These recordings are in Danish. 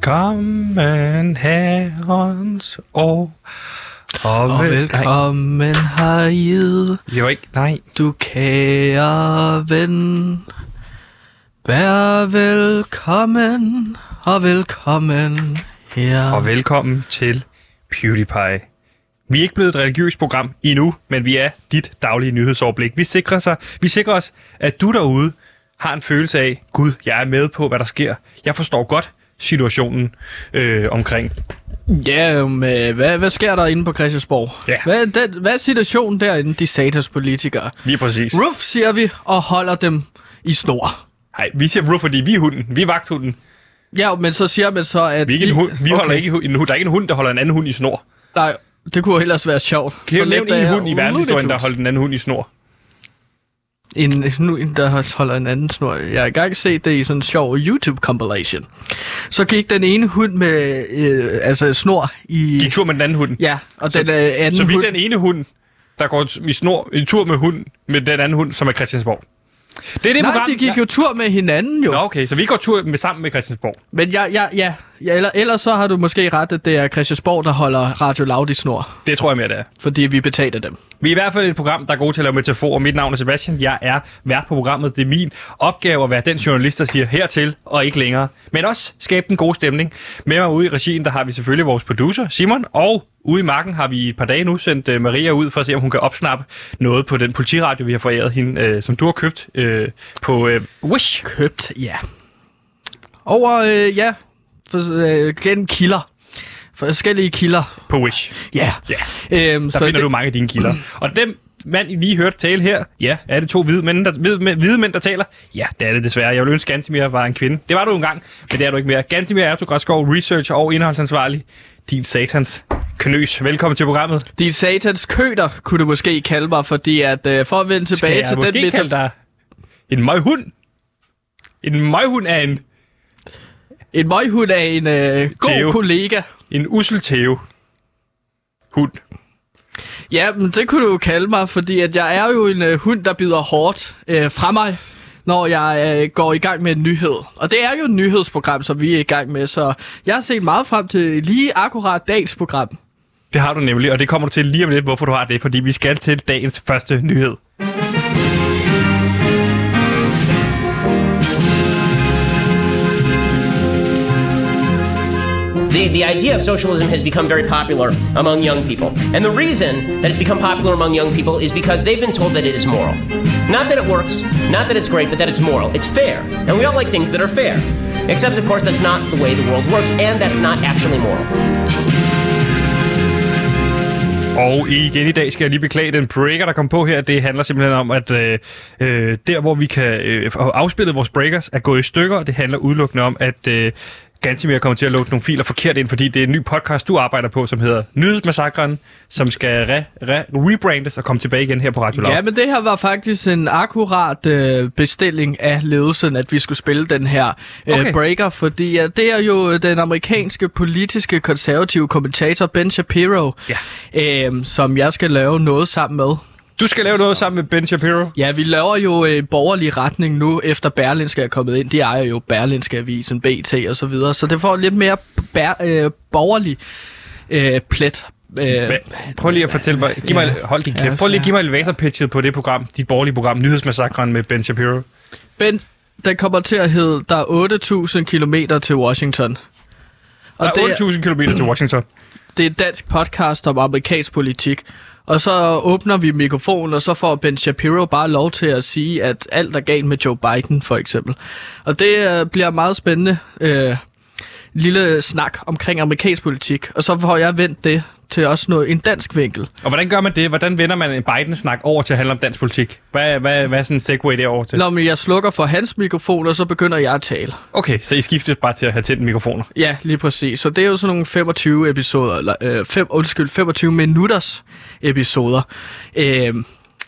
Velkommen herrens år. Og, Og vel- velkommen Nej, jo ikke, nej. du kære ven. Vær velkommen og velkommen her. Og velkommen til PewDiePie. Vi er ikke blevet et religiøst program endnu, men vi er dit daglige nyhedsoverblik. Vi sikrer, sig, vi sikrer os, at du derude har en følelse af, Gud, jeg er med på, hvad der sker. Jeg forstår godt situationen øh, omkring. Ja, um, øh, hvad, hvad sker der inde på Christiansborg? Ja. Hvad, den, hvad er situationen derinde, de satans politikere? Lige præcis. Roof, siger vi, og holder dem i snor. Nej, vi siger Roof, fordi vi er hunden. Vi er vagthunden. Ja, men så siger man så, at... Vi, er ikke en hund. vi holder okay. ikke en hund. Der er ikke en hund, der holder en anden hund i snor. Nej, det kunne ellers være sjovt. Kan jeg nævne en hund i verdenshistorien, der holdt en anden hund i snor? En, nu, en, der holder en anden snor. Jeg har engang set det i sådan en sjov YouTube-compilation. Så gik den ene hund med øh, altså snor i... Gik tur med den anden hund. Ja, og den øh, anden Så vi hund... den ene hund, der går i snor, en tur med hund med den anden hund, som er Christiansborg. Det er det Nej, program. de gik jo tur med hinanden jo. Nå, okay, så vi går tur med sammen med Christiansborg. Men ja, ja, ja, ja eller, ellers så har du måske ret, at det er Christiansborg, der holder Radio Loud i snor. Det tror jeg mere, det er. Fordi vi betaler dem. Vi er i hvert fald et program, der er gode til at lave metaforer. Mit navn er Sebastian. Jeg er vært på programmet. Det er min opgave at være den journalist, der siger hertil og ikke længere. Men også skabe den gode stemning. Med mig ude i regien, der har vi selvfølgelig vores producer, Simon. Og ude i marken har vi i et par dage nu sendt uh, Maria ud for at se, om hun kan opsnappe noget på den politiradio, vi har foræret hende, uh, som du har købt uh, på uh, Wish. Købt, ja. Over, øh, ja, for, øh, gennem kilder. Forskellige kilder. På Wish. Ja. Ja. Øhm, Der så finder det, du mange af dine kilder. Og dem mand, I lige hørte tale her, ja, er det to hvide mænd, der, hvide, hvide mænd, der taler? Ja, det er det desværre. Jeg ville ønske, Gantimir var en kvinde. Det var du engang, men det er du ikke mere. Gantimir Ertug Gråskov, researcher og indholdsansvarlig. Din satans knøs. Velkommen til programmet. De satans køder, kunne du måske kalde mig, fordi at øh, for at vende Skal tilbage jeg til måske den lidt... kalde dig en møghund? En møghund er en, En møghund af en øh, god kollega. en usseltæve hund. Ja, men det kunne du jo kalde mig, fordi at jeg er jo en øh, hund, der bider hårdt øh, fra mig, når jeg øh, går i gang med en nyhed. Og det er jo et nyhedsprogram, som vi er i gang med, så jeg har set meget frem til lige akkurat dagens program. Det har du nemlig, og det kommer du til lige om lidt, hvorfor du har det, fordi vi skal til dagens første nyhed. The, the idea of socialism has become very popular among young people. And the reason that it's become popular among young people is because they've been told that it is moral. Not that it works, not that it's great, but that it's moral. It's fair. And we all like things that are fair. Except, of course, that's not the way the world works, and that's not actually moral. Og igen i dag skal jeg lige beklage den breaker, der kom på her. Det handler simpelthen om, at øh, øh, der, hvor vi kan øh, afspille vores breakers, er gået i stykker. Det handler udelukkende om, at øh, Gantimir kommer til at lukke nogle filer forkert ind, fordi det er en ny podcast, du arbejder på, som hedder Nyhedsmassakren, som skal re- re- rebrandes og komme tilbage igen her på Radio Loud. Ja, men det her var faktisk en akkurat øh, bestilling af ledelsen, at vi skulle spille den her øh, Okay. breaker, fordi ja, det er jo den amerikanske politiske konservative kommentator Ben Shapiro, Ja. øh, som jeg skal lave noget sammen med. Du skal lave noget sammen med Ben Shapiro. Ja, vi laver jo øh, borgerlig retning nu, efter Berlinske er kommet ind. De ejer jo Berlinske Avisen, BT og så videre, så det får lidt mere bær, øh, borgerlig øh, plet. Øh, prøv lige at fortælle mig, giv mig, hold din. Ja, Prøv lige at ja. give mig elevatorpitchet på det program, dit borgerlige program, Nyhedsmassakren med Ben Shapiro. Ben, den kommer til at hedde, der er 8.000 km til Washington. Og Der er 8.000 km til Washington. det er et dansk podcast om amerikansk politik. Og så åbner vi mikrofonen, og så får Ben Shapiro bare lov til at sige, at alt er galt med Joe Biden, for eksempel. Og det øh, bliver meget spændende øh, lille snak omkring amerikansk politik. Og så får jeg vendt det til også noget, en dansk vinkel. Og hvordan gør man det? Hvordan vender man en Biden-snak over til at handle om dansk politik? Hvad, hvad, hvad er sådan en segway derover til? Når jeg slukker for hans mikrofon, og så begynder jeg at tale. Okay, så I skiftes bare til at have tændt mikrofoner. Ja, lige præcis. Så det er jo sådan nogle 25 episoder, eller øh, fem, undskyld, 25 minutters episoder. Øh,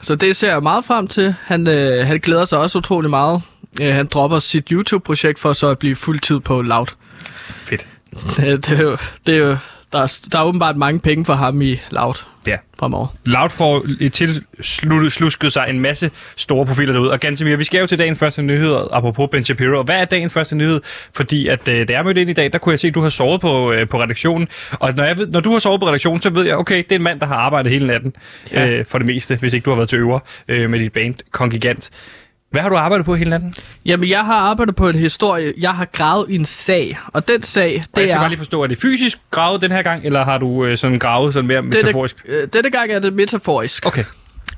så det ser jeg meget frem til. Han, øh, han glæder sig også utrolig meget. Øh, han dropper sit YouTube-projekt for så at blive fuldtid på Loud. Fedt. det, er jo, det, er jo, der, er, der er åbenbart mange penge for ham i Loud Ja. fremover. Loud får til slusket sig en masse store profiler derud. Og Gantemir, vi skal jo til dagens første nyhed, apropos Ben Shapiro. Og hvad er dagens første nyhed? Fordi at øh, da jeg mødte ind i dag, der kunne jeg se, at du har sovet på, øh, på redaktionen. Og når, jeg ved, når du har sovet på redaktionen, så ved jeg, okay, det er en mand, der har arbejdet hele natten. Ja. Øh, for det meste, hvis ikke du har været til øver øh, med dit band Kongigant. Hvad har du arbejdet på hele natten? Jamen, jeg har arbejdet på en historie. Jeg har gravet i en sag, og den sag, Og jeg det skal er... bare lige forstå, er det fysisk gravet den her gang, eller har du øh, sådan gravet sådan mere metaforisk? Denne, øh, denne gang er det metaforisk. Okay.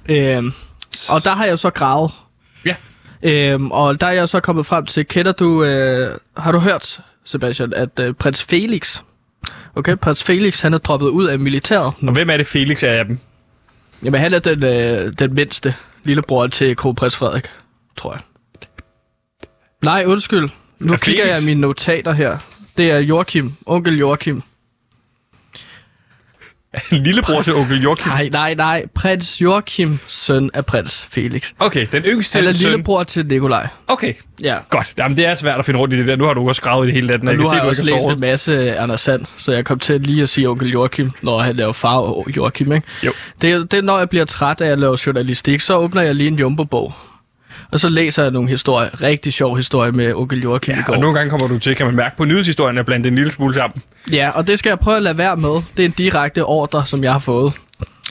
Øhm, og der har jeg så gravet. Ja. Øhm, og der er jeg så kommet frem til, kender du, øh, har du hørt, Sebastian, at øh, prins Felix, okay, prins Felix, han er droppet ud af militæret. Og hvem er det Felix af dem? Jamen, han er den, øh, den mindste lillebror til kronprins Frederik, tror jeg. Nej, undskyld. Nu Er kigger Felix? jeg mine notater her. Det er Joachim, onkel Joachim. Lillebror til onkel Joachim. Nej, nej, nej. Prins Joachim, søn af prins Felix. Okay, den yngste Han er søn. lillebror til Nikolaj. Okay, Ja. godt. Jamen, det er svært at finde rundt i det der. Nu har du også gravet i det hele natten. Og Jeg nu kan se, har du jeg ikke også har læst en masse Anders Sand, så jeg kom til lige at sige onkel Joachim, når han laver far Joachim, ikke? Jo. Det, det er, når jeg bliver træt af at lave journalistik, så åbner jeg lige en jumbo-bog. Og så læser jeg nogle historier. Rigtig sjov historie med onkel Joachim i Ja, går. og nogle gange kommer du til, kan man mærke på nyhedshistorien, at blande en lille smule sammen. Ja, og det skal jeg prøve at lade være med. Det er en direkte ordre, som jeg har fået.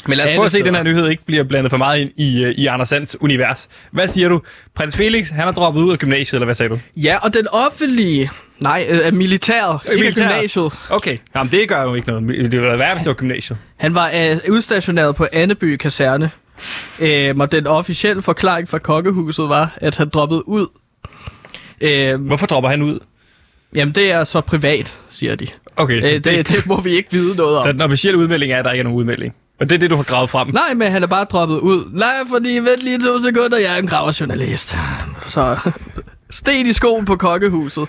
Men lad os prøve at se, at den her nyhed ikke bliver blandet for meget ind i, øh, i Anders Sands univers. Hvad siger du? Prins Felix, han er droppet ud af gymnasiet, eller hvad sagde du? Ja, og den offentlige... Nej, øh, af militæret. Ikke af militæret. gymnasiet. Okay, Jamen, det gør jo ikke noget. Det ville være hvis det var gymnasiet. Han var øh, udstationeret på Anneby Kaserne. Øhm, og den officielle forklaring fra kongehuset var, at han droppede ud. Øhm, Hvorfor dropper han ud? jamen, det er så privat, siger de. Okay, så Øh, det, det må vi ikke vide noget om. så den officielle udmelding er, at der ikke er nogen udmelding. Og det er det, du har gravet frem. Nej, men han er bare droppet ud. Nej, fordi vent lige to sekunder, jeg er en graverjournalist. Så sten i skoen på kongehuset.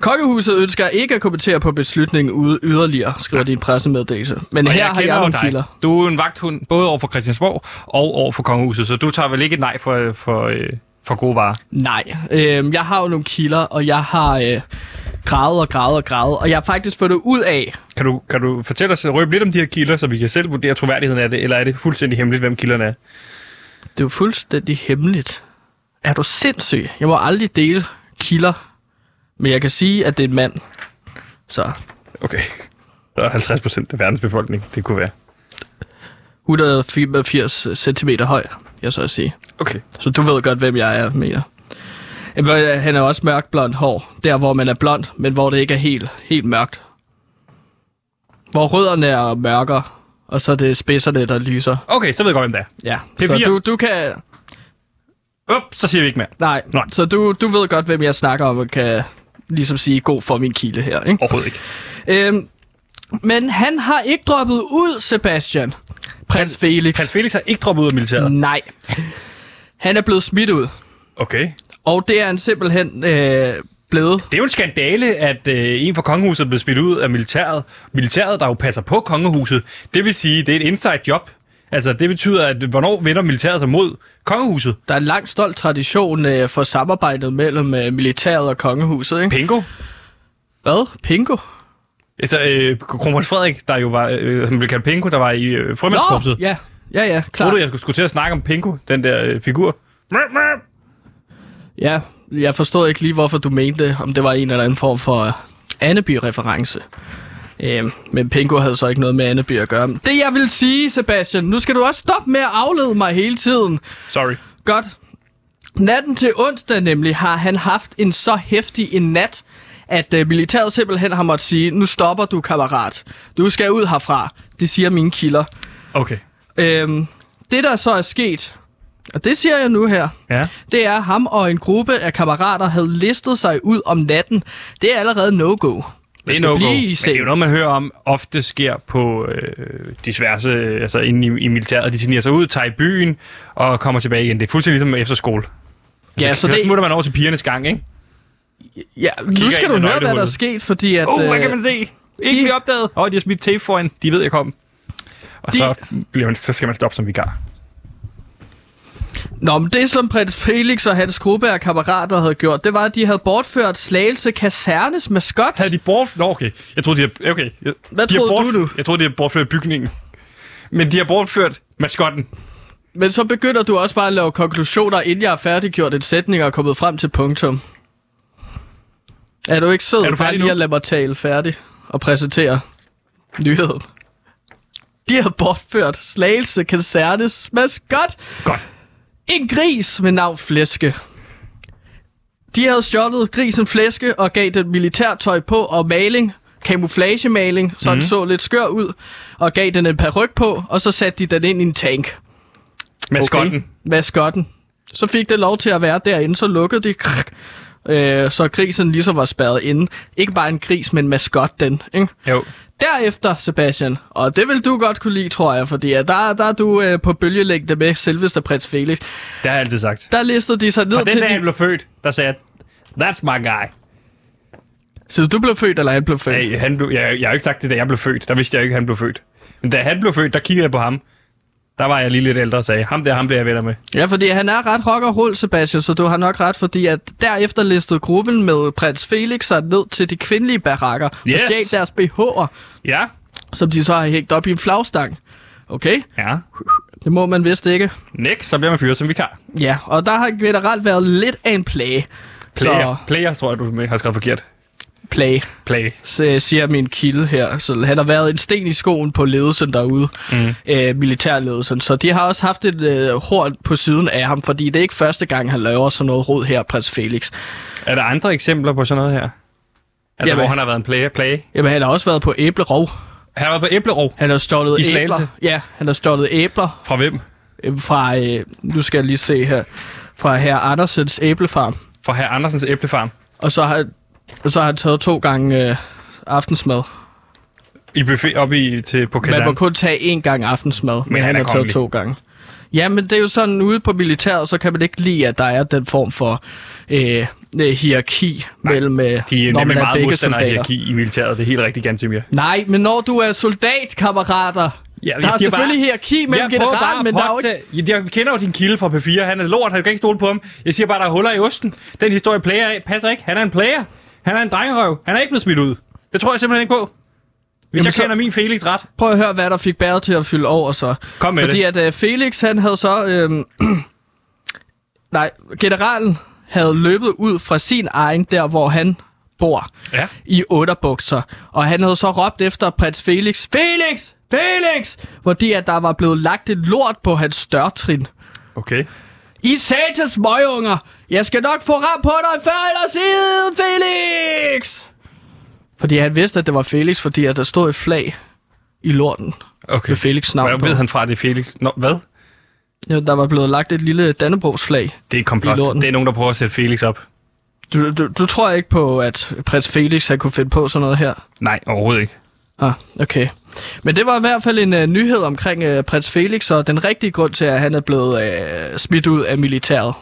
Kongehuset ønsker ikke at kommentere på beslutningen ude yderligere, skriver i en pressemeddelelse. Men Og her jeg har jeg nogle dig. kilder. Du er en vagthund, både over for Christiansborg og over for kongehuset, så du tager vel ikke et nej for, for, øh, for gode varer. Nej, øh, jeg har jo nogle kilder, og jeg har øh, gravet og gravet og gravet, og jeg har faktisk fundet ud af, Kan du, kan du fortælle os, røbe lidt om de her kilder, så vi kan selv vurdere troværdigheden af det, eller er det fuldstændig hemmeligt, hvem kilderne er? det er jo fuldstændig hemmeligt. Er du sindssyg? Jeg må aldrig dele kilder, men jeg kan sige, at det er en mand. Så Okay. Der er 50 procent af verdens befolkning, det kunne være. 184 cm høj, jeg så at sige. Okay. Så du ved godt, hvem jeg er, mener. Han er også mørkt blond hår. Der, hvor man er blond, men hvor det ikke er helt, helt mørkt. Hvor rødderne er mørkere, og så er det spidserne, der lyser. Okay, så ved jeg godt, hvem det er. Ja, P4. så du, du kan... Up, så siger vi ikke mere. Nej, Nej. så du, du ved godt, hvem jeg snakker om, og kan ligesom sige god for min kilde her, ikke? Overhovedet ikke. Øhm, men han har ikke droppet ud, Sebastian. Prins Felix. Prins Felix har ikke droppet ud af militæret. Nej. Han er blevet smidt ud. Okay. Og det er han simpelthen øh, blevet. Det er jo en skandale, at øh, en fra kongehuset er blevet smidt ud af militæret. Militæret, der jo passer på kongehuset. Det vil sige, det er et inside job. Altså, det betyder, at hvornår vender militæret sig mod kongehuset? Der er en lang stolt tradition øh, for samarbejdet mellem øh, militæret og kongehuset, ikke? Pingo? Hvad? Pingo? Altså, øh, kronprins Frederik, der jo var, øh, han blev kaldt Pingo, der var i øh, frømandskorpset. ja. Ja, ja, Tror klart. du, jeg skulle, skulle til at snakke om Pingo, den der øh, figur? Ja, jeg forstod ikke lige, hvorfor du mente, om det var en eller anden form for øh, Anneby-reference. Øhm, men Pingo havde så ikke noget med Anneby at gøre. Det jeg vil sige, Sebastian, nu skal du også stoppe med at aflede mig hele tiden. Sorry. Godt. Natten til onsdag nemlig har han haft en så hæftig en nat, at øh, militæret simpelthen har måttet sige, nu stopper du, kammerat. Du skal ud herfra. Det siger mine kilder. Okay. Øhm, det, der så er sket, og det siger jeg nu her, Ja. det er, at ham og en gruppe af kammerater havde listet sig ud om natten. Det er allerede no-go. Det er no blive i Men det er jo noget, man hører om, ofte sker på øh, diverse, øh, altså inde i, i militæret. De sniger sig ud, tager i byen og kommer tilbage igen. Det er fuldstændig ligesom efterskole. Ja, så det, smutter man over til pigernes gang, ikke? ja, nu skal du høre, hvad der er sket, fordi at... Åh, oh, hvad øh, kan man se? Ikke de- blive opdaget. Åh, oh, de har smidt tape foran. De ved, jeg kom. Og De- så, bliver man, så skal man stoppe som vikar. Nå, men det som prins Felix og hans gruppe af kammerater havde gjort, det var, at de havde bortført Slagelse Kasernes maskot. Havde de bort... Nå, okay. Jeg troede, de har... Okay. Jeg, Hvad de troede du nu? Jeg troede, de har bortført bygningen. Men de har bortført maskotten. Men så begynder du også bare at lave konklusioner, inden jeg har færdiggjort en sætning og er kommet frem til punktum. Er du ikke sød? Er du bare færdig nu? at lade mig tale færdig og præsentere nyheden. De har bortført Slagelse Kasernes maskot. Godt. En gris med navn Flæske. De havde stjålet grisen Flæske og gav den militærtøj på og maling, camouflagemaling, så Mhm. den så lidt skør ud, og gav den en peruk på, og så satte de den ind i en tank. Maskotten. Okay. Maskotten. Så fik det lov til at være derinde, så lukkede de, øh, så grisen ligesom var spærret inde. Ikke bare en gris, men maskot den, ikke? Jo. Derefter, Sebastian, og det vil du godt kunne lide, tror jeg, fordi der, der er du øh, på bølgelængde med selveste prins Felix. Det har jeg altid sagt. Der listede de sig ned Fra den til... dag, han De... blev født, der sagde jeg, that's my guy. Så du blev født, eller han blev født? Hey, han blev, jeg, jeg har jo ikke sagt det, da jeg blev født. Der vidste jeg ikke, at han blev født. Men da han blev født, der kiggede jeg på ham. Der var jeg lige lidt ældre og sagde, ham der, ham bliver jeg venner med. Ja, fordi han er ret rock og roll, Sebastian, så du har nok ret, fordi at derefter listede gruppen med prins Felix sig ned til de kvindelige barakker Yes. og stjal deres BH'er, Ja. som de så har hængt op i en flagstang. Okay, Ja. det må man vist ikke. Next, så bliver man fyret som vikar. Ja, og der har generelt været lidt af en plage. Player. Player, tror jeg, du har skrevet forkert. Plage, Play. så siger min kilde her. Så han har været en sten i skoen på ledelsen derude, mm. øh, militærledelsen. Så de har også haft et øh, horn på siden af ham, fordi det er ikke første gang, han laver sådan noget rod her, prins Felix. Er der andre eksempler på sådan noget her? Altså, Jamen. hvor han har været en player, play. Jamen, han har også været på æblerov. Han har været på æblerov. Han har stjålet æbler. Ja, han har stjålet æbler Fra hvem? øh, fra, øh, nu skal jeg lige se her, fra herr Andersens æblefarm. Fra herr Andersens æblefarm. Og så har, og så har han taget to gange øh, aftensmad. I buffet op i, til, på Man må kun tage én gang aftensmad, men, men han han har taget to gange. Ja, men det er jo sådan, ude på militæret, så kan man ikke lide, at der er den form for øh, øh, hierarki Nej, mellem, øh, De er når man er meget begge modstandere af hierarki i militæret. Det er helt rigtigt, Gansimir. Nej, men når du er soldat, kammerater, Ja, der er selvfølgelig hierarki mellem generalen, men der er jo ikke... Jeg kender jo din kilde fra P4. Han er lort, han kan ikke stole på ham. Jeg siger bare, der er huller i osten. Den historie player af passer ikke. Han er en player. Han er en drengerøv. Han er ikke blevet smidt ud. Det tror jeg simpelthen ikke på. Hvis Jamen, jeg så- kender min Felix ret. Prøv at høre, hvad der fik bæret til at fylde over så. Kom med Fordi det. at uh, Felix, han havde så... Øhm, nej, generalen havde løbet ud fra sin egen, der hvor han bor, Ja. i underbukser. Og han havde så råbt efter prins Felix, Felix! Felix! Fordi at der var blevet lagt et lort på hans størtrin. Okay. I satans møgunger! Jeg skal nok få ram på dig før eller siden, Felix! Fordi han vidste, at det var Felix, fordi at der stod et flag i lorten Okay. med Felix navn Hvordan på. ved han fra, at det er Felix? Nå, hvad? Ja, der var blevet lagt et lille Dannebrogsflag. Det er et I komplot. lorten. Det er nogen, der prøver at sætte Felix op. Du, du, du tror ikke på, at prins Felix havde kunne finde på sådan noget her? Nej, overhovedet ikke. Ah, okay. Men det var i hvert fald en uh, nyhed omkring uh, prins Felix, og den rigtige grund til, at han er blevet uh, smidt ud af militæret.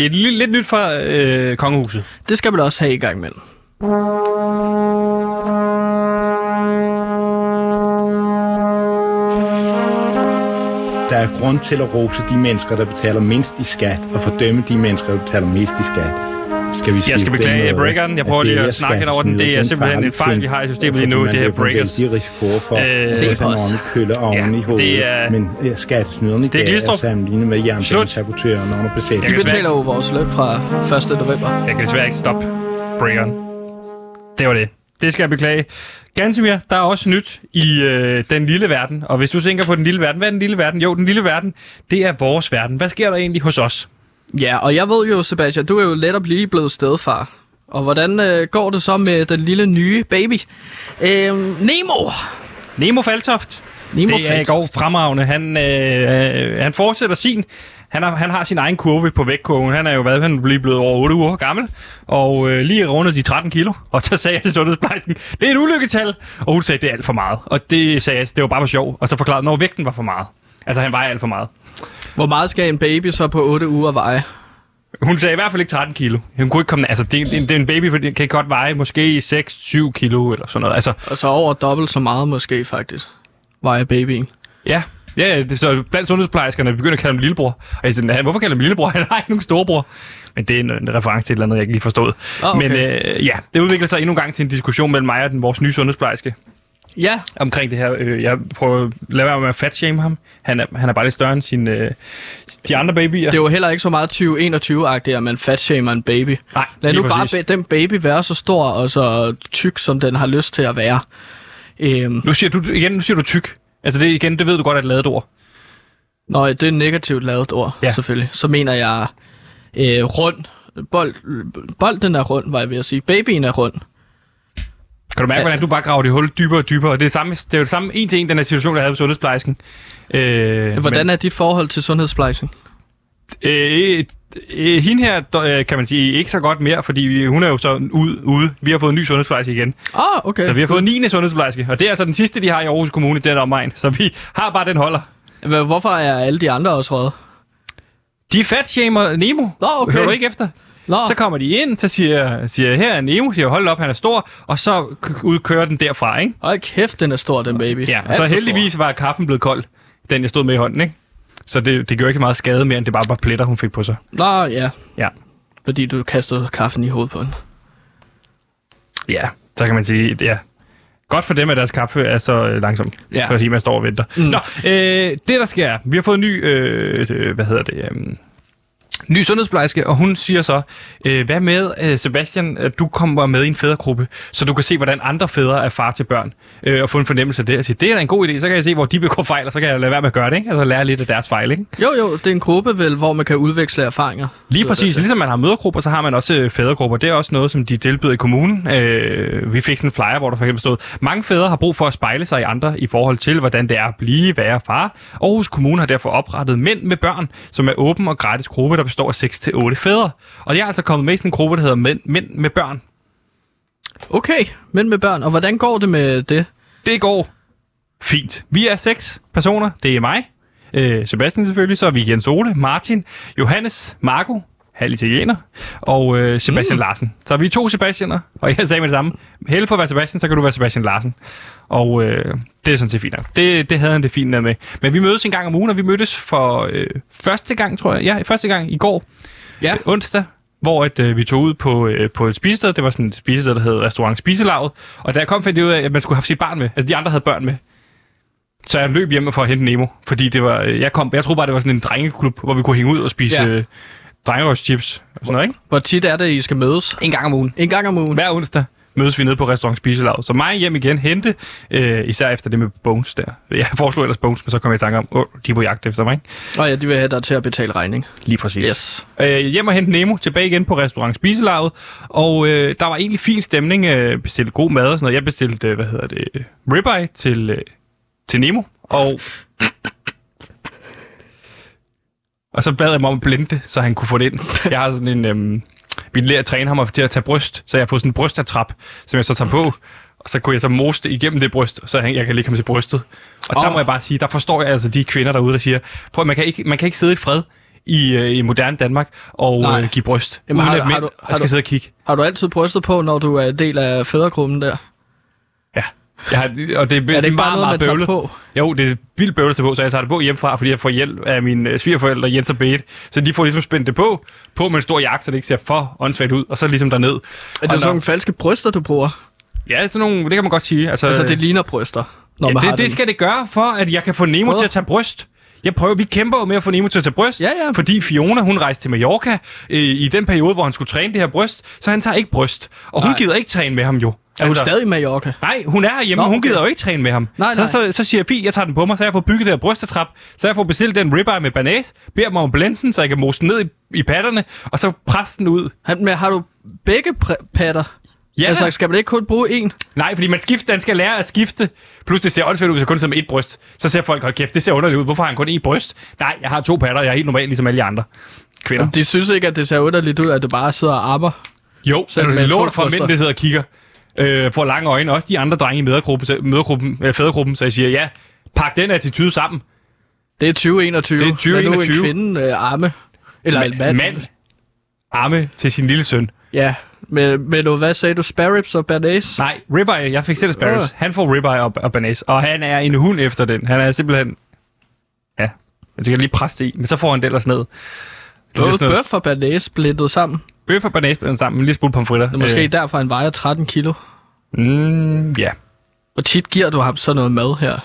Et lille, lidt nyt fra øh, kongehuset. Det skal man også have i gang med. Der er grund til at rose de mennesker, der betaler mindst i skat, og fordømme de mennesker, der betaler mest i skat. Skal vi sige Jeg skal den beklage måde, breakeren. Jeg prøver det lige er at snakke ind over den. Det er simpelthen en fejl, vi har i systemet lige nu. Det her breakers. vældig risiko for Øh, at Se på os. en kølle oven Ja, i hovedet. det er- Men øh, skattesnyderne i Det er er Glistrup. sammenlignet med jernbanesabotørerne under De besætning. Jeg kan betaler jo vores løn fra 1. november. Jeg kan desværre ikke stoppe breakeren. Det var det. Det skal jeg beklage. Gansimir, der er også nyt i øh, den lille verden. Og hvis du tænker på den lille verden, hvad er den lille verden? Jo, den lille verden, det er vores verden. Hvad sker der egentlig hos os? Ja, og jeg ved jo, Sebastian, du er jo netop lige blevet stedfar. Og hvordan øh, går det så med den lille nye baby? Øhm, Nemo! Nemo Faltoft. Nemo det er, går fremragende. Han, øh, øh, han fortsætter sin. Han har, han har sin egen kurve på vægtkurven. Han er jo hvad, han lige blevet over 8 uger gammel, og øh, lige rundet de 13 kilo. Og så sagde jeg til sundhedsplejersken, det er et ulykketal. Og hun sagde, det er alt for meget. Og det sagde jeg, det var bare for sjov. Og så forklarede når vægten var for meget. Altså, han vejer alt for meget. Hvor meget skal en baby så på 8 uger veje? Hun sagde i hvert fald ikke 13 kilo. Hun kunne ikke komme... Altså, det, det, det en baby, den kan godt veje måske 6-7 kilo eller sådan noget. Altså, Og så over dobbelt så meget måske, faktisk. Vejer babyen. ja. Ja, det, så blandt sundhedsplejerskerne begynder at kalde ham lillebror. Og jeg siger, hvorfor kalder ham lillebror? Han har ikke nogen storebror. Men det er en, en reference til et eller andet, jeg ikke lige forstod. Ah, okay. Men øh, ja, det udvikler sig endnu en gang til en diskussion mellem mig og den, vores nye sundhedsplejerske Ja, omkring det her. Øh, jeg prøver at lade være med at fatshame ham. Han er, han er bare lidt større end sin, øh, de andre babyer. det er jo heller ikke så meget 2021-agtigt, at man fatshamer en baby. Nej, Lad nu bare præcis. ba- den baby være så stor og så tyk, som den har lyst til at være. Øhm, Nu siger du igen, nu siger du tyk. Altså det igen, det ved du godt er et lavet ord. Nå, det er et negativt lavet ord, ja. selvfølgelig. Så mener jeg øh, rund. Bold, bolden er rund, var jeg ved at sige. Babyen er rund. Kan du mærke, hvordan du bare graver det hul dybere og dybere? Det er, samme, det er jo det samme en til en, den her situation, jeg havde på sundhedsplejersken. Øh, Hvordan er dit forhold til sundhedsplejersken? Men, øh, øh, hende her, der, øh, kan man sige, ikke så godt mere, fordi hun er jo så ud, ude. Vi har fået en ny sundhedsplejerske igen. Ah, okay. Så vi har fået en 9. sundhedsplejerske, og det er altså den sidste, de har i Aarhus Kommune, den omegn. Så vi har bare den holder. Hvorfor er alle de andre også røde? De fatshamer Nemo. Nå, okay. Hører du ikke efter? Nå, Så kommer de ind, så siger, siger her er Nemo, siger hold op, han er stor, og så udkører den derfra, ikke? Hold kæft, den er stor, den baby. Ja, og så heldigvis var kaffen blevet kold, den jeg stod med i hånden, ikke? Så det, det gjorde ikke så meget skade mere, end det bare var pletter, hun fik på sig. Nå, ja. Ja. Fordi du kastede kaffen i hovedet på den. Ja, så kan man sige, ja. Godt for dem, at deres kaffe er så øh, langsom, ja. Fordi man står og venter. Mm. Nå, øh, det der sker, er, vi har fået en ny, øh, øh, hvad hedder det, øh, ny sundhedsplejerske, og hun siger så, øh, hvad med, øh, Sebastian, at du kommer med i en fædregruppe, så du kan se, hvordan andre fædre er far til børn, øh, og få en fornemmelse af det, og sige, det er da en god idé, så kan jeg se, hvor de begår fejl, og så kan jeg lade være med at gøre det, ikke? altså lære lidt af deres fejl. Ikke? Jo, jo, det er en gruppe vel, hvor man kan udveksle erfaringer. Lige det præcis. Ligesom man har mødergrupper, så har man også øh, fædregrupper. Det er også noget, som de tilbyder i kommunen. Øh, vi fik sådan en flyer, hvor der for eksempel stod, mange fædre har brug for at spejle sig i andre i forhold til, hvordan det er at blive, være far. Aarhus Kommune har derfor oprettet Mænd med Børn, som er åben og gratis gruppe, der består af 6-8 fædre. Og det er altså kommet med i sådan en gruppe, der hedder Mænd, Mænd med Børn. Okay, men med børn. Og hvordan går det med det? Det går fint. Vi er seks personer. Det er mig, øh, Sebastian selvfølgelig, så er vi Jens Ole, Martin, Johannes, Marco, halv italiener, og øh, Sebastian mm. Larsen. Så er vi to Sebastianer, og jeg sagde med det samme. Held for at være Sebastian, så kan du være Sebastian Larsen. Og øh, det er sådan set fint nok. Det, det havde han det fint med. Men vi mødes en gang om ugen, og vi mødtes for øh, første gang, tror jeg. Ja, første gang i går, Ja. øh, onsdag, hvor at, øh, vi tog ud på, øh, på et spisested. Det var sådan et spisested, der hed Restaurant Spiselaget. Og da jeg kom, fandt jeg ud af, at man skulle have sit barn med. Altså, de andre havde børn med. Så jeg løb hjem for at hente Nemo, fordi det var, øh, jeg, kom, jeg troede bare, det var sådan en drengeklub, hvor vi kunne hænge ud og spise Ja. Drengerøvschips og sådan noget, ikke? Hvor tit er det, I skal mødes? En gang om ugen. En gang om ugen. Hver onsdag mødes vi nede på restaurant Spiselaget. Så mig hjem igen, hente, øh, især efter det med Bones der. Jeg foreslog ellers Bones, men så kom jeg i tanke om, åh, de er på jagt efter mig, ikke? Og ja, de vil have dig til at betale regning. Lige præcis. Yes. Øh, hjem og hente Nemo, tilbage igen på restaurant Spiselaget, og øh, der var egentlig fin stemning, øh, bestilte god mad og sådan noget. Jeg bestilte, øh, hvad hedder det, ribeye til, øh, til Nemo, og... Og så bad jeg mig om at blende det, så han kunne få det ind. Jeg har sådan en... Øhm, vi lærer at træne ham til at tage bryst, så jeg har fået sådan en brystatrap, som jeg så tager på, og så kunne jeg så mose det igennem det bryst, så jeg kan lægge ham til brystet. Og oh. der må jeg bare sige, der forstår jeg altså de kvinder derude, der siger, prøv man kan ikke, man kan ikke sidde i fred i, øh, i moderne Danmark og Nej. øh, give bryst, Jamen, uden har- at har mænd du- har skal du- sidde og kigge. Har du altid brystet på, når du er del af fædregruppen der? Ja. Jeg har, og det er, Er det ikke bare noget, tager bøvlet. på? Jo, det er vildt bøvlet til på, så jeg tager det på hjemmefra, fordi jeg får hjælp af mine svigerforældre, Jens og Bete. Så de får ligesom spændt det på, på med en stor jakke, så det ikke ser for åndssvagt ud, og så ligesom derned. Er Og det når- sådan nogle falske bryster, du bruger? Ja, sådan nogle, det kan man godt sige. Altså, Altså, det ligner bryster, når man ja, har det, det skal det gøre, for at jeg kan få Nemo Hvad? til at tage bryst. Jeg prøver, vi kæmper jo med at få Nemo til at tage bryst, Ja, ja. fordi Fiona, hun rejste til Mallorca øh, i den periode, hvor han skulle træne det her bryst, så han tager ikke bryst. Og hun Nej. gider ikke træne med ham jo. Er hun stadig i Mallorca? Nej, hun er herhjemme, Nå, Nå, hun okay. gider jo ikke træne med ham. Nej, så, nej. Så, så siger jeg, fint, jeg tager den på mig, så jeg får bygget det her brystatrap, så jeg får bestilt den ribeye med banæs, beder mig om at blende den, så jeg kan mose den ned i, i patterne, og så presse den ud. Han, men har du begge patter? Ja, Altså, skal man ikke kun bruge én? Nej, fordi man skifter, den skal lære at skifte. Plus det ser åndssvagt ud, hvis jeg kun sidder med et bryst. Så ser folk, hold kæft, det ser underligt ud. Hvorfor har han kun et bryst? Nej, jeg har to patter, jeg er helt normal, ligesom alle de andre kvinder. Jamen, de synes ikke, at det ser underligt ud, at du bare sidder og armer. Jo, så er med det lort for mænd, der sidder og kigger. Øh, får lange øjne. Også de andre drenge i mødergruppen, så- mødergruppen, øh, fædregruppen, så jeg siger, ja, pak den attitude sammen. Det er 2021. Det er Lad 2021. nu en kvinde øh, arme. Eller en mand. mand arme til sin lille søn. Ja, med, med noget, hvad sagde du? Sparrows og Bernays? Nej, ribeye, jeg fik selv sparrows. Øh. Han får ribeye og, og banæs, og han er en hund efter den. Han er simpelthen... Men kan jeg lige presse det i, men så får han det ellers ned. Det er noget bøf og banæs blendet sammen. Bøf og banæsblænden sammen, en lille smule pomfritter. Det måske øh. derfor, han vejer 13 kilo. Øh, mm, ja. Hvor tit giver du ham så noget mad her?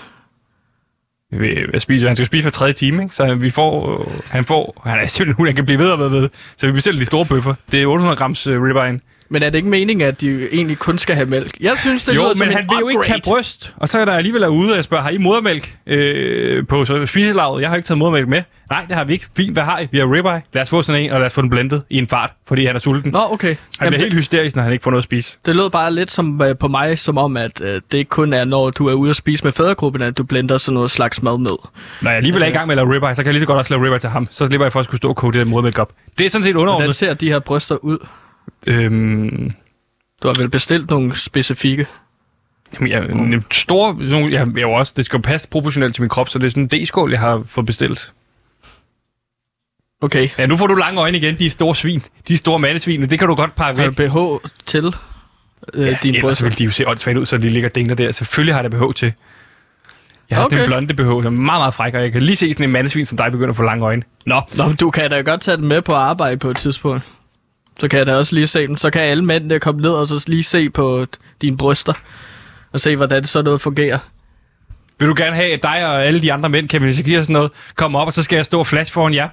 Hvad spiser han? skal spise hver tredje time, ikke? Så vi får, øh, han får, han er simpelthen hun, han kan blive ved og ved, ved. Så vi bestiller de store bøffer. Det er 800 grams uh, ribeye. Men er det ikke meningen, at de egentlig kun skal have mælk? Jeg synes, det Jo, lyder men han vil jo ikke tage bryst. Og så er der alligevel er ude, og jeg spørger, har I modermælk øh, på spiselaget? Jeg har ikke taget modermælk med. Nej, det har vi ikke. Fint, hvad har I? Vi har ribeye. Lad os få sådan en, og lad os få den blendet i en fart, fordi han er sulten. Nå, okay. han Jamen, bliver det, helt hysterisk, når han ikke får noget at spise. det lød bare lidt som øh, på mig, som om, at øh, det ikke kun er, når du er ude at spise med fædregruppen, at du blender sådan noget slags mad ned. Når jeg alligevel er i gang med at lave ribeye, så kan jeg lige så godt også lave ribeye til ham. Så slipper jeg for at skulle stå og koge det der modermælk op. Det er sådan set Hvordan underordnet. ser de her bryster ud? Øhm, Du har vel bestilt nogle specifikke? Jamen, jeg, en stor, jeg, jeg, jo også, det skal jo passe proportionelt til min krop, så det er sådan en D-skål, jeg har fået bestilt. Okay. Ja, nu får du lange øjne igen, de er store svin. De er store mandesvin, det kan du godt Har væk. du BH til øh, ja, dine Ellers vil de jo se åndssvagt ud, så de ligger dingler der. Selvfølgelig har jeg BH til. Jeg har okay. sådan en blonde BH, der er meget, meget fræk, og jeg kan lige se sådan en mandesvin, som dig begynder at få lange øjne. Nå, Nå, du kan da godt tage den med på arbejde på et tidspunkt. Så kan jeg da også lige se dem. Så kan alle mændene komme ned og så lige se på dine bryster. Og se, hvordan sådan noget fungerer. vil du gerne have, at dig og alle de andre mænd, Kevin Shakir og sådan noget, kommer op, og så skal jeg stå og flash foran jer,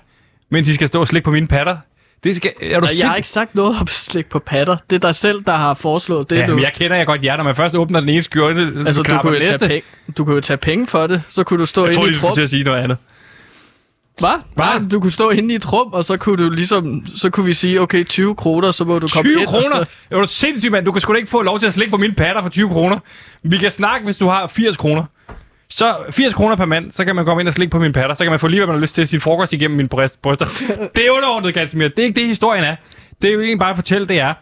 mens I skal stå og slikke på mine patter? Det skal, er du jeg har ikke sagt noget om slik på patter. Det er dig selv, der har foreslået det. Ja, du, men jeg kender jeg godt jer, når man først åbner den ene skjorte, altså, du kunne, jo tage penge, du kunne jo tage penge for det. Så kunne du stå Jeg inde tror, i I et skulle rum. til at sige noget andet. Hvad? Nej, du kunne stå inde i et rum, og så kunne du ligesom, så kunne vi sige, okay, 20 kroner, så må du komme 20 ind. kroner? Og så, Er du sindssygt, mand? Du kan sgu da ikke få lov til at slikke på mine patter for 20 kroner. Vi kan snakke, hvis du har 80 kroner. Så 80 kroner per mand, så kan man komme ind og slikke på mine patter. Så kan man få lige, hvad man har lyst til at sige frokost igennem mine bryst, bryster. Det er underordnet, Gansimir. Det er ikke det, historien er. Det er jo egentlig bare at fortælle, det er,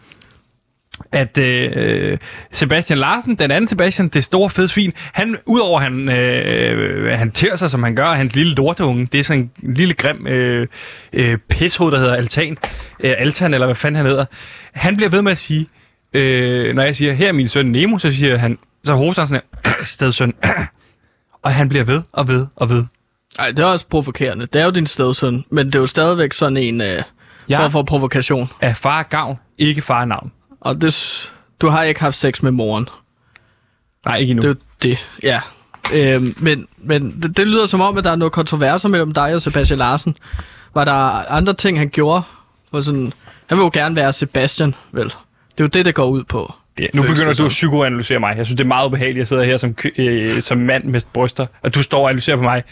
at øh, Sebastian Larsen, den anden Sebastian, det store fede svin, han, udover han, øh, han tærer sig, som han gør, hans lille lorteunge, det er sådan en lille grim øh, øh, pishoved, der hedder Altan, øh, Altan, eller hvad fanden han hedder, han bliver ved med at sige, øh, når jeg siger, her er min søn Nemo, så siger han, så hoster han sådan her, stedsøn, og han bliver ved og ved og ved. Ej, det er også provokerende. Det er jo din stedsøn, men det er jo stadigvæk sådan en øh, Ja. form for provokation. Af far gavn, ikke far navn. Og det, du har ikke haft sex med moren. Nej, ikke endnu. Det er det, ja. Øhm, men men det, det lyder som om, at der er noget kontroverser mellem dig og Sebastian Larsen. Var der andre ting, han gjorde? For sådan, han vil jo gerne være Sebastian, vel? Det er jo det, det går ud på. Ja, nu begynder du at psykoanalysere mig. Jeg synes, det er meget ubehageligt, at jeg sidder her som, øh, som mand med bryster, og du står og analyserer på mig.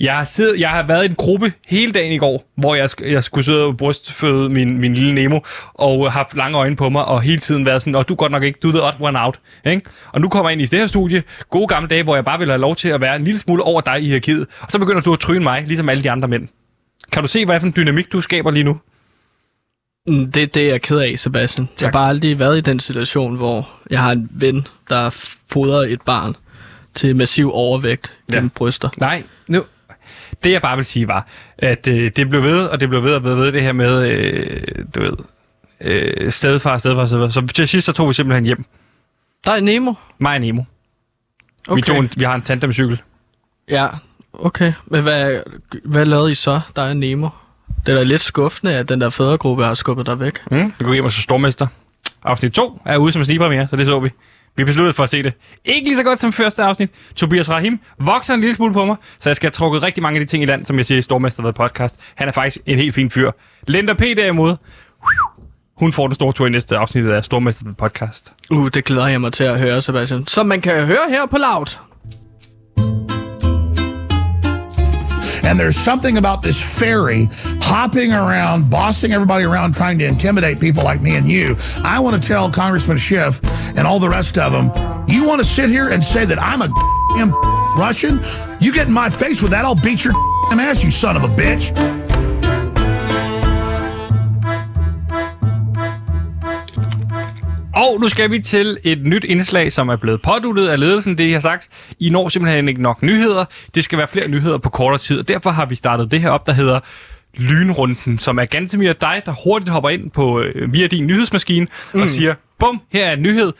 Jeg har, siddet, jeg har været i en gruppe hele dagen i går, hvor jeg, jeg skulle sidde og brystføde min, min lille Nemo, og haft lange øjne på mig, og hele tiden været sådan, og du godt nok ikke, du the odd one out. Ikke? Og nu kommer jeg ind i det her studie, gode gamle dage, hvor jeg bare vil have lov til at være en lille smule over dig i hierarkiet, og så begynder du at tryne mig, ligesom alle de andre mænd. Kan du se, hvad for en dynamik, du skaber lige nu? Mm, Det er det, jeg er ked af, Sebastian. Jeg har bare aldrig været i den situation, hvor jeg har en ven, der fodrer et barn til massiv overvægt gennem Ja. bryster. Nej, nu, det jeg bare vil sige var, at øh, det blev ved, og det blev ved og ved, ved det her med, øh, du ved, øh, stedfar, stedfar, stedfar. Så til sidst så tog vi simpelthen hjem. Der er Nemo. Mig og Nemo. Okay. Vi, tog en, vi har en tandemcykel. Ja, okay. Men hvad, hvad lavede I så, der er Nemo? Det er da lidt skuffende, at den der fædregruppe har skubbet dig væk. Mm. Vi går hjem og så stormester. Afsnit 2 er ude som snigpremiere, så det så vi. Vi besluttede for at se det. Ikke lige så godt som første afsnit. Tobias Rahim vokser en lille smule på mig, så jeg skal have trukket rigtig mange af de ting i land, som jeg siger i Stormester ved podcast. Han er faktisk en helt fin fyr. Linda P. derimod, hun får den store tur i næste afsnit af Stormester ved podcast. Uh, det glæder jeg mig til at høre, Sebastian. Som man kan høre her på Loud. And there's something about this fairy hopping around, bossing everybody around, trying to intimidate people like me and you. I want to tell Congressman Schiff and all the rest of them, you want to sit here and say that I'm a damn Russian? You get in my face with that, I'll beat your ass, you son of a bitch. Og nu skal vi til et nyt indslag, som er blevet påduttet af ledelsen. Det, jeg har sagt, I når simpelthen ikke nok nyheder. Det skal være flere nyheder på kortere tid, og derfor har vi startet det her op, der hedder Lynrunden, som er ganske mere dig, der hurtigt hopper ind på øh, via din nyhedsmaskine mm. og siger, bum, her er en nyhed.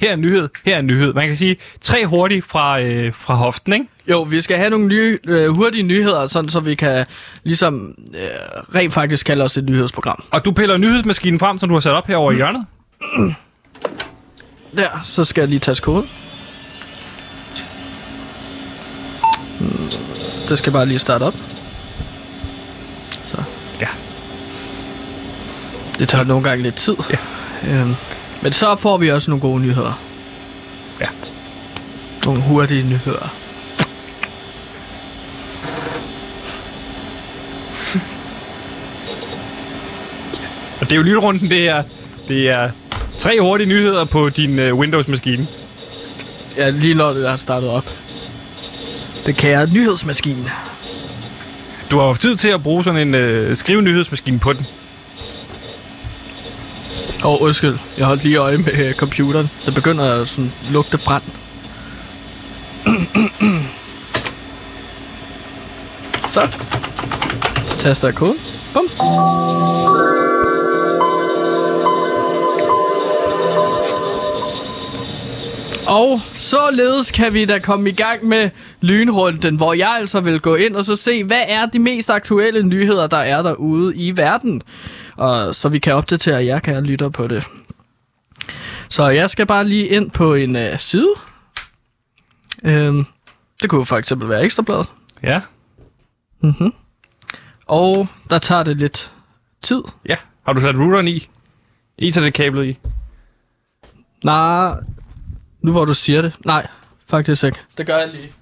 her er en nyhed, her er en nyhed. Man kan sige tre hurtigt fra, øh, fra hoften, ikke? Jo, vi skal have nogle nye, øh, hurtige nyheder, sådan, så vi kan ligesom øh, rent faktisk kalde os et nyhedsprogram. Og du piller nyhedsmaskinen frem, som du har sat op herovre i hjørnet. Der, så skal jeg lige tage koden. Mm, Det skal bare lige starte op. Så. Ja. Det tager nogle gange lidt tid. Ja. Øhm, men så får vi også nogle gode nyheder. Ja. Nogle hurtige nyheder. Og det er jo lynrunden, det er, det er tre hurtige nyheder på din øh, Windows-maskine. Ja, lige når det er startet op. Det kære nyhedsmaskine. Du har haft tid til at bruge sådan en øh, skrive nyhedsmaskine på den. Åh, oh, undskyld. Jeg holdt lige øje med øh, computeren. Det begynder at sådan, lugte brand. Så. Taster koden. Bum. Og således kan vi da komme i gang med lynrunden, hvor jeg altså vil gå ind og så se, hvad er de mest aktuelle nyheder, der er derude i verden. Og så vi kan opdatere jer, kan jeg lytte på det. Så jeg skal bare lige ind på en uh, side. Øhm, det kunne for eksempel være Ekstrabladet. Ja. Og der tager det lidt tid. Ja. Har du sat routeren i? Ethernet-kablet i? Nej, nu hvor du siger det. Nej, faktisk ikke. Det gør jeg lige.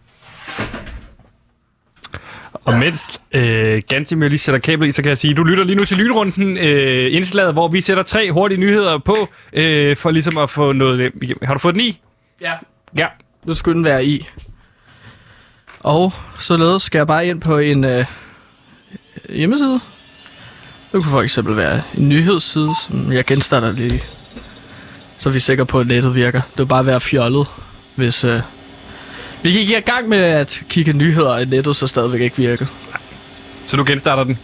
Og mens øh, Gantimir lige sætter kablet i, så kan jeg sige, du lytter lige nu til Lynrunden, øh, indslaget, hvor vi sætter tre hurtige nyheder på, øh, for ligesom at få noget... øh. Har du fået den i? Ja. Ja. Nu skulle den være i. Og således skal jeg bare ind på en øh, hjemmeside. Det kunne for eksempel være en nyhedsside, som jeg genstarter lige. Så er vi sikre på, at nettet virker. Det vil bare være fjollet, hvis... Øh, vi gik i gang med at kigge nyheder, og nettet så stadigvæk ikke virker. Så du genstarter den?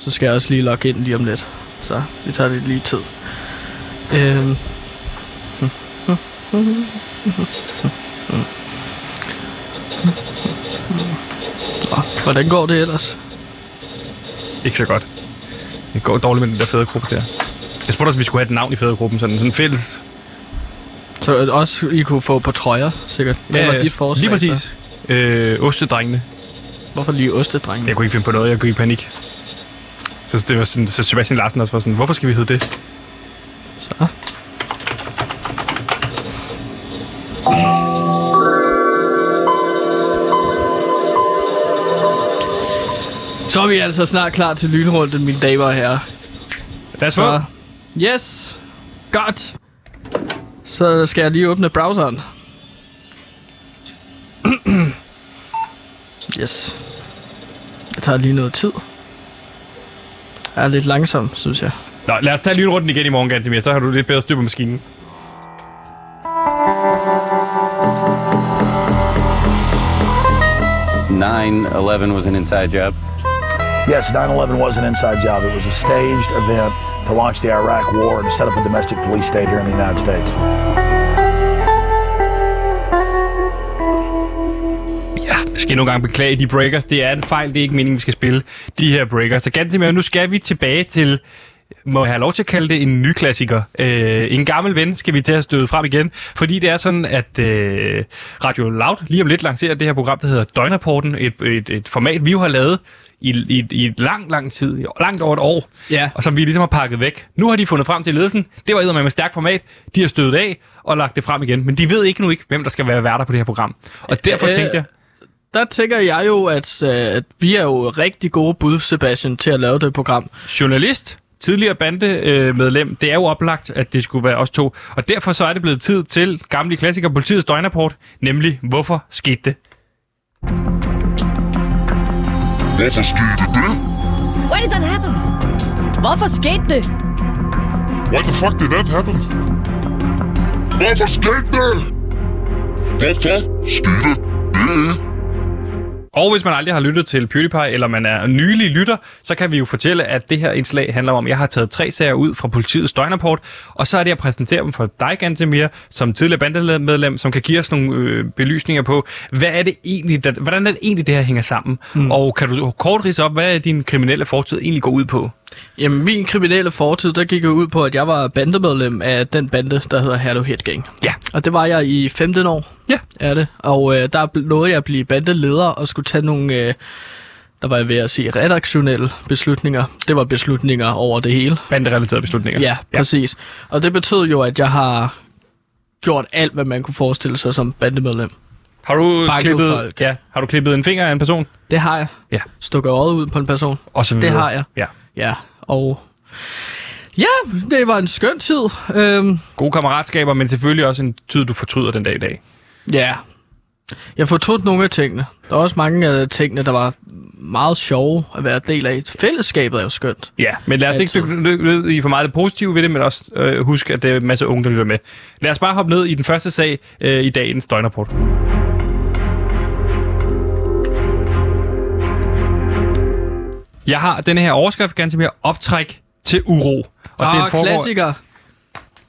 Så skal jeg også lige logge ind lige om lidt. Så vi tager det lige tid. Øhm. Så, hvordan går det ellers? Ikke så godt. Det går dårligt med den der fædregruppe der. Jeg spurgte også, om vi skulle have et navn i fædregruppen, sådan sådan en fælles... Så også I kunne få på trøjer, sikkert. Hvad var dit forslag? Lige så? præcis. Øh, ostedrengene. Hvorfor lige ostedrengene? Jeg kunne ikke finde på noget, jeg gik i panik. Så det var sådan, så Sebastian Larsen også var sådan, hvorfor skal vi hedde det? Så. Så er vi altså snart klar til lynrunden, mine damer og herrer. Lad os få. Så, yes. Godt. Så skal jeg lige åbne browseren. yes. Det tager lige noget tid. Jeg er lidt langsom, synes jeg. Nå, lad os tage lynrunden igen i morgen, Gantemir. Så har du lidt bedre styr på maskinen. Nine Eleven was an inside job. Yes, 9 11 was an inside job. It was a staged event to launch the Iraq War and to set up a domestic police state here in the United States. Ja, jeg skal nogle gange beklage de breakers. Det er en fejl, det er ikke meningen, vi skal spille de her breakers. Så Gantemir, nu skal vi tilbage til må jeg have lov til at kalde det en ny klassiker. Øh, en gammel ven skal vi til at støde frem igen, fordi det er sådan, at øh, Radio Loud lige om lidt lancerer det her program, der hedder Døgnrapporten, et, et, et format, vi jo har lavet i, i, i et lang, lang tid, i langt over et år, Ja. og som vi ligesom har pakket væk. Nu har de fundet frem til ledelsen. Det var med et stærkt format. De har stødet af og lagt det frem igen, men de ved ikke nu ikke, hvem der skal være værter på det her program. Og derfor Øh, tænkte jeg, Der tænker jeg jo, at, øh, at vi er jo rigtig gode bud, Sebastian, til at lave det program. journalist, tidligere bandemedlem, det er jo oplagt, at det skulle være os to. Og derfor så er det blevet tid til gamle klassiker politiets døgnrapport, nemlig hvorfor skete det? Hvorfor skete det? Why did that happen? Hvorfor skete det? Why the fuck did that happen? Hvorfor skete det? Hvorfor skete det? Og hvis man aldrig har lyttet til PewDiePie, eller man er nylig lytter, så kan vi jo fortælle, at det her indslag handler om, at jeg har taget tre sager ud fra politiets døgnrapport, og så er det at præsentere dem for dig, Gantemir, som tidligere bandemedlem, som kan give os nogle øh, belysninger på, hvad er det egentlig, der, hvordan er det egentlig, det her hænger sammen? Mm. Og kan du kort rise op, hvad er din kriminelle fortid egentlig går ud på? Jamen, min kriminelle fortid, der gik jo ud på, at jeg var bandemedlem af den bande, der hedder Hello Hit Gang. Ja. Og det var jeg i 15 år. Ja. Er det. Og øh, der nåede jeg at blive bandeleder og skulle tage nogle, øh, der var jeg ved at sige, redaktionelle beslutninger. Det var beslutninger over det hele. Banderelaterede beslutninger. Ja, præcis. Og det betød jo, at jeg har gjort alt, hvad man kunne forestille sig som bandemedlem. Har du, Banket klippet, folk. ja, har du klippet en finger af en person? Det har jeg. Ja. Stukket øjet ud på en person. Og så Det videre. har jeg. Ja. Ja, og... Ja, det var en skøn tid. Øhm, Gode kammeratskaber, men selvfølgelig også en tid, du fortryder den dag i dag. ja. Jeg fortrudt nogle af tingene. Der var også mange af tingene, der var meget sjove at være del af. Fællesskabet er jo skønt. Ja, men lad os ikke dykke ned i for meget det positive ved det, men også øh, husk, at det er en masse unge, der lytter med. Lad os bare hoppe ned i den første sag øh, i dagens døgnrapport. Jeg har den her overskrift, ganske mere optræk til uro. Og Og den ah, klassiker.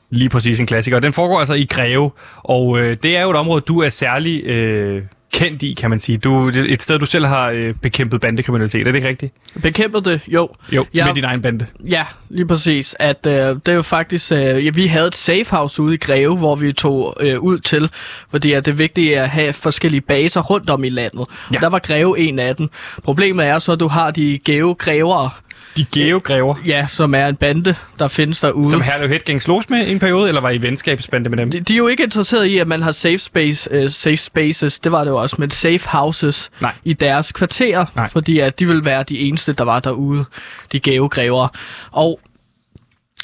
Lige præcis en klassiker. Den foregår altså i Greve, og øh, det er jo et område, du er særlig øh, kendt i, kan man sige. Du, et sted, du selv har øh, bekæmpet bandekriminalitet, er det ikke rigtigt? Bekæmpet det? Jo. Jo, Ja. med din egen bande. Ja, lige præcis. At øh, det er jo faktisk, øh, ja, vi havde et safe house ude i Greve, hvor vi tog øh, ud til, fordi at det vigtige er at have forskellige baser rundt om i landet. Ja. Og der var Greve en af dem. Problemet er så, at du har de geogrævere, De geogræver, ja, som er en bande, der findes derude. som Herlev Hedgang slogs med i en periode, eller var I venskabsbande med dem? de, de er jo ikke interesseret i, at man har safe, space, øh, safe spaces, det var det jo også, men safe houses Nej. i deres kvarterer, Nej. fordi at de vil være de eneste, der var derude, de geogrævere. Og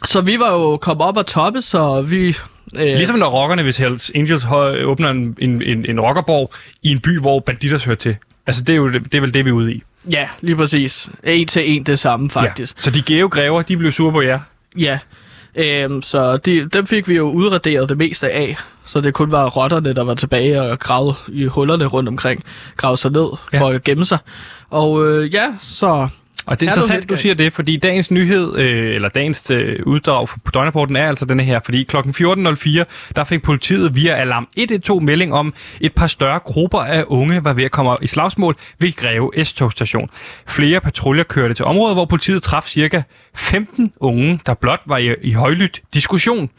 så vi var jo kommet op og toppe, så vi... Øh, Ligesom når rockerne, hvis Hells Angels åbner en, en, en, en rockerborg i en by, hvor banditers hører til. Altså, det er jo det, det er vel det, vi er ude i. Ja, lige præcis. En til en det samme, faktisk. Ja. Så de geogræver, de blev sure på jer. Ja. Øhm, så de, dem fik vi jo udraderet det meste af. Så det kun var rotterne, der var tilbage og gravede i hullerne rundt omkring. Gravede sig ned Ja. for at gemme sig. Og øh, ja, så... Og det er Er interessant, du siger det, fordi dagens nyhed, øh, eller dagens øh, uddrag på døgnrapporten er altså denne her, fordi kl. 14.04, der fik politiet via Alarm 112 melding om, et par større grupper af unge var ved at komme i slagsmål ved Greve S-togstation. Flere patruljer kørte til området, hvor politiet traf cirka 15 unge, der blot var i, i højlydt diskussion.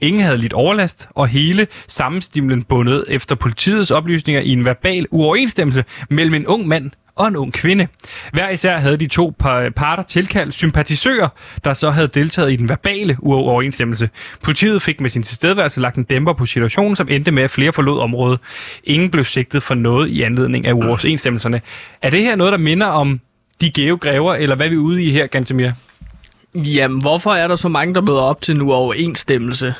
Ingen havde lidt overlast, og hele sammenstimlen bundet efter politiets oplysninger i en verbal uoverensstemmelse mellem en ung mand og en ung kvinde. Hver især havde de to par- parter tilkaldt sympatisører, der så havde deltaget i den verbale uoverensstemmelse. Politiet fik med sin tilstedeværelse lagt en dæmper på situationen, som endte med, at flere forlod området. Ingen blev sigtet for noget i anledning af uoverensstemmelserne. Er det her noget, der minder om de geogræver, eller hvad er vi ude i her, Gantemir? Jamen, hvorfor er der så mange, der møder op til nu uoverensstemmelse?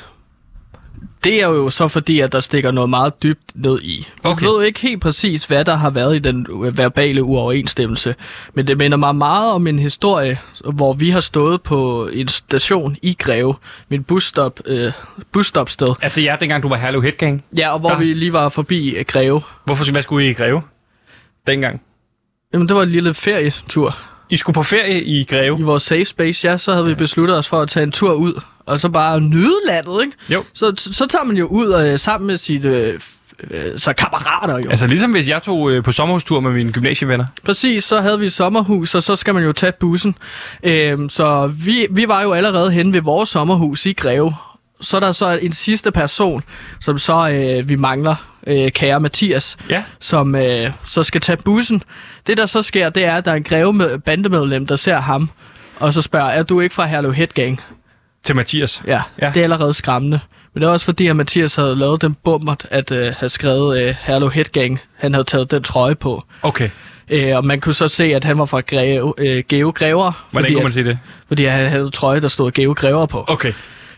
Det er jo så fordi, at der stikker noget meget dybt ned i. Okay. Jeg ved ikke helt præcis, hvad der har været i den verbale uoverensstemmelse, men det minder mig meget om en historie, hvor vi har stået på en station i Greve, min busstop, øh, busstopsted. Altså ja, dengang du var Herlev Headgang. Ja, og hvor Der- vi lige var forbi øh, Greve. Hvorfor hvad skulle I i Greve? Dengang. Jamen, det var en lille ferietur. I skulle på ferie i Greve. I vores safe space, ja, så havde vi besluttet os for at tage en tur ud, og så bare nyde landet, ikke? Jo. Så, så tager man jo ud øh, sammen med sine øh, øh, så kammerater jo. Altså, ligesom hvis jeg tog øh, på sommerhustur med mine gymnasievenner. Præcis, så havde vi sommerhus, og så skal man jo tage bussen. Øhm, så vi, vi var jo allerede hen ved vores sommerhus i Greve. Så er der så en sidste person, som så øh, vi mangler, øh, kære Mathias, Ja. som øh, så skal tage bussen. Det der så sker, det er, at der er en Greve med bandemedlem, der ser ham, og så spørger, er du ikke fra Herlev Headgang? Til Mathias. Ja, Ja. det er allerede skræmmende. Men det er også fordi, at Mathias havde lavet den bummert, at øh, have skrevet øh, Herlev Headgang. Han havde taget den trøje på. Okay. Øh, og man kunne så se, at han var fra Greve, øh, Geo Grever. Hvordan fordi, kunne man se det? Fordi han havde en trøje, der stod Geo Grever på. Okay.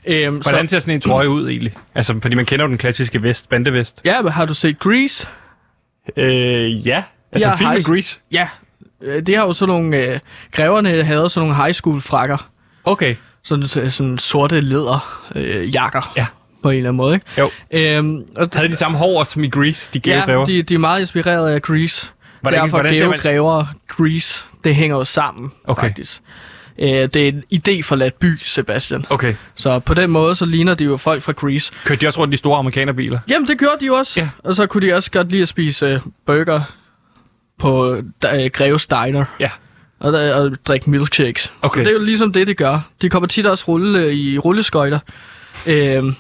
Øhm, Hvordan så, ser sådan en trøje ud egentlig? Altså, fordi man kender jo den klassiske vest, bandevest. ja, men har du set Grease? Øh, ja. Altså Ja, filmen. Grease. Ja. Øh, det har jo sådan nogle... Øh, greverne havde sådan nogle high school frakker. Okay. Sådan, sådan sorte læder øh, jakker. Ja. På en eller anden måde, ikke? Jo. Øhm, og Havde de samme hår som i Grease, de Ja, geogræver? de, de er meget inspireret af Grease. Hvordan- Derfor hvordan Geo man- Græver Grease, det hænger jo sammen, Okay. faktisk. Øh, det er en idéforladt by, Sebastian. Okay. Så på den måde, så ligner de jo folk fra Grease. Kørte de også rundt i store amerikanerbiler? Jamen, det gjorde de jo også. Ja. Og så kunne de også godt lide at spise øh, burger på øh, Greves Diner. Ja. Og, og drikke milkshakes. Okay. Så det er jo ligesom det, de gør. De kommer tit også rulle øh, i rulleskøjter. Øhm,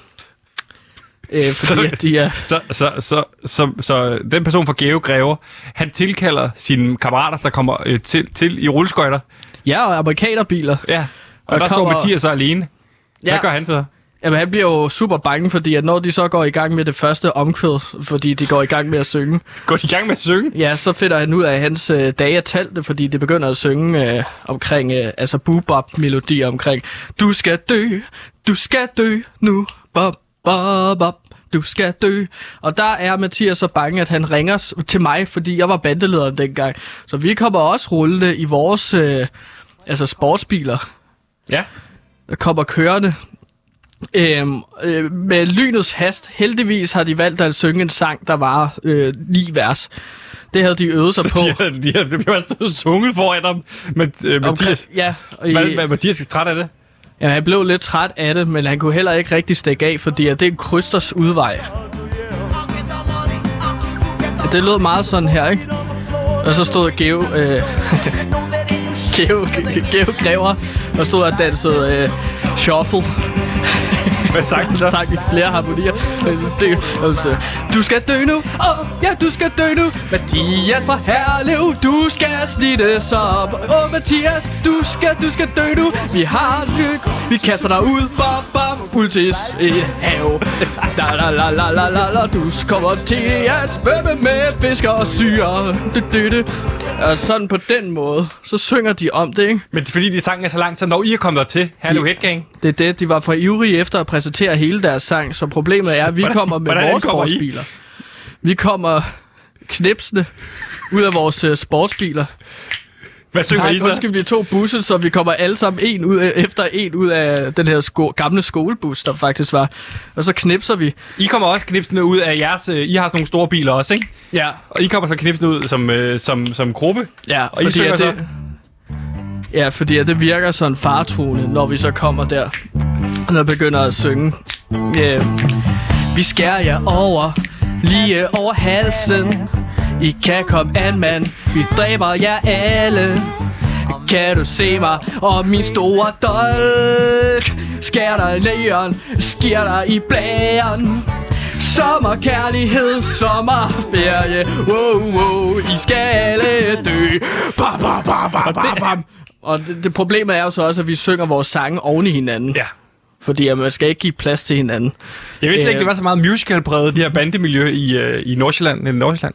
øh, fordi Så- at de er... Så, så, så, så, så den person fra Geo Grever, han tilkalder sine kammerater, der kommer øh, til, til i rulleskøjter. Ja, og amerikanerbiler. Ja. Og, Og der kommer- står Mathias så alene. Hvad Ja. gør han så? Jamen, han bliver jo super bange, fordi at når de så går i gang med det første omkvæd, fordi de går i gang med at synge, Går de i gang med at synge? ja, så finder han ud af, at hans øh, dage er talte, fordi de begynder at synge øh, omkring, øh, altså bebop-melodier omkring, du skal dø, du skal dø nu, bop, bop, bop. Du skal dø. Og der er Mathias så bange, at han ringer til mig, fordi jeg var bandelederen dengang. Så vi kommer også rullende i vores øh, altså sportsbiler. Ja. der kommer kørende. Øhm, øh, med lynets hast. Heldigvis har de valgt at synge en sang, der var øh, ni vers. Det havde de øvet sig Så på. de, har, de, har, de bliver bare stået og sunget foran ham. Men, øh, Mathias, Omkring- Ja, og i, hvad, hvad, Mathias træt af det? ja, han blev lidt træt af det, men han kunne heller ikke rigtig stikke af, fordi at det er krysters udvej. Det lød meget sådan her, ikke? Og så stod Geo, øh, Geo, Geo Græver, og stod og dansede øh, shuffle. Hvad sang han så? sang i flere harmonier. Det, du skal dø nu, oh, ja, du skal dø nu. Mathias fra Herlev, du skal snittes op. Åh, oh, Mathias, du skal, du skal dø nu. Vi har lyk, vi kaster dig ud, bam, bam, ud til et hav. Da, la, la, la, la, la, la, du kommer til at svømme med fisker og syre. Du, du, du. Og sådan på den måde, så synger de om det, ikke? Men fordi de sangen er så langt, så når I er kommet dertil, Herlev De- Headgang, Det er det, de var for ivrige efter at præsentere hele deres sang, så problemet er, at vi Hvordan- kommer med hvordan vores I? sportsbiler. Vi kommer knipsende ud af vores uh, sportsbiler. hvad synger Nej, I så? undskyld, vi to busser, så vi kommer alle sammen en ud af, efter en ud af den her sko- gamle skolebus, der faktisk var. Og så knipser vi. I kommer også knipsende ud af jeres... Øh, I har sådan nogle store biler også, ikke? Ja, Og I kommer så knipsende ud som, øh, som, som gruppe. ja Og I synger at så? det, Ja, fordi at det virker sådan fartone, når vi så kommer der. Og der begynder at synge. Yeah. Vi skærer jer over, lige over halsen. I kan komme an, mand. Vi dræber jer alle. Kan du se mig og min store dolk? Skær dig i lægeren, skær dig i blæren. Sommerkærlighed, sommerferie, wow, wow, I skal alle dø. Bam, bam, bam, bam, bam, bam. Og det, det problemet er jo så også, at vi synger vores sange oven i hinanden. Ja. Fordi at man skal ikke give plads til hinanden. Jeg vidste Øh. ikke, det var så meget musical-præget, det her bandemiljø i, øh, i Nordsjælland. Eller Nordsjælland.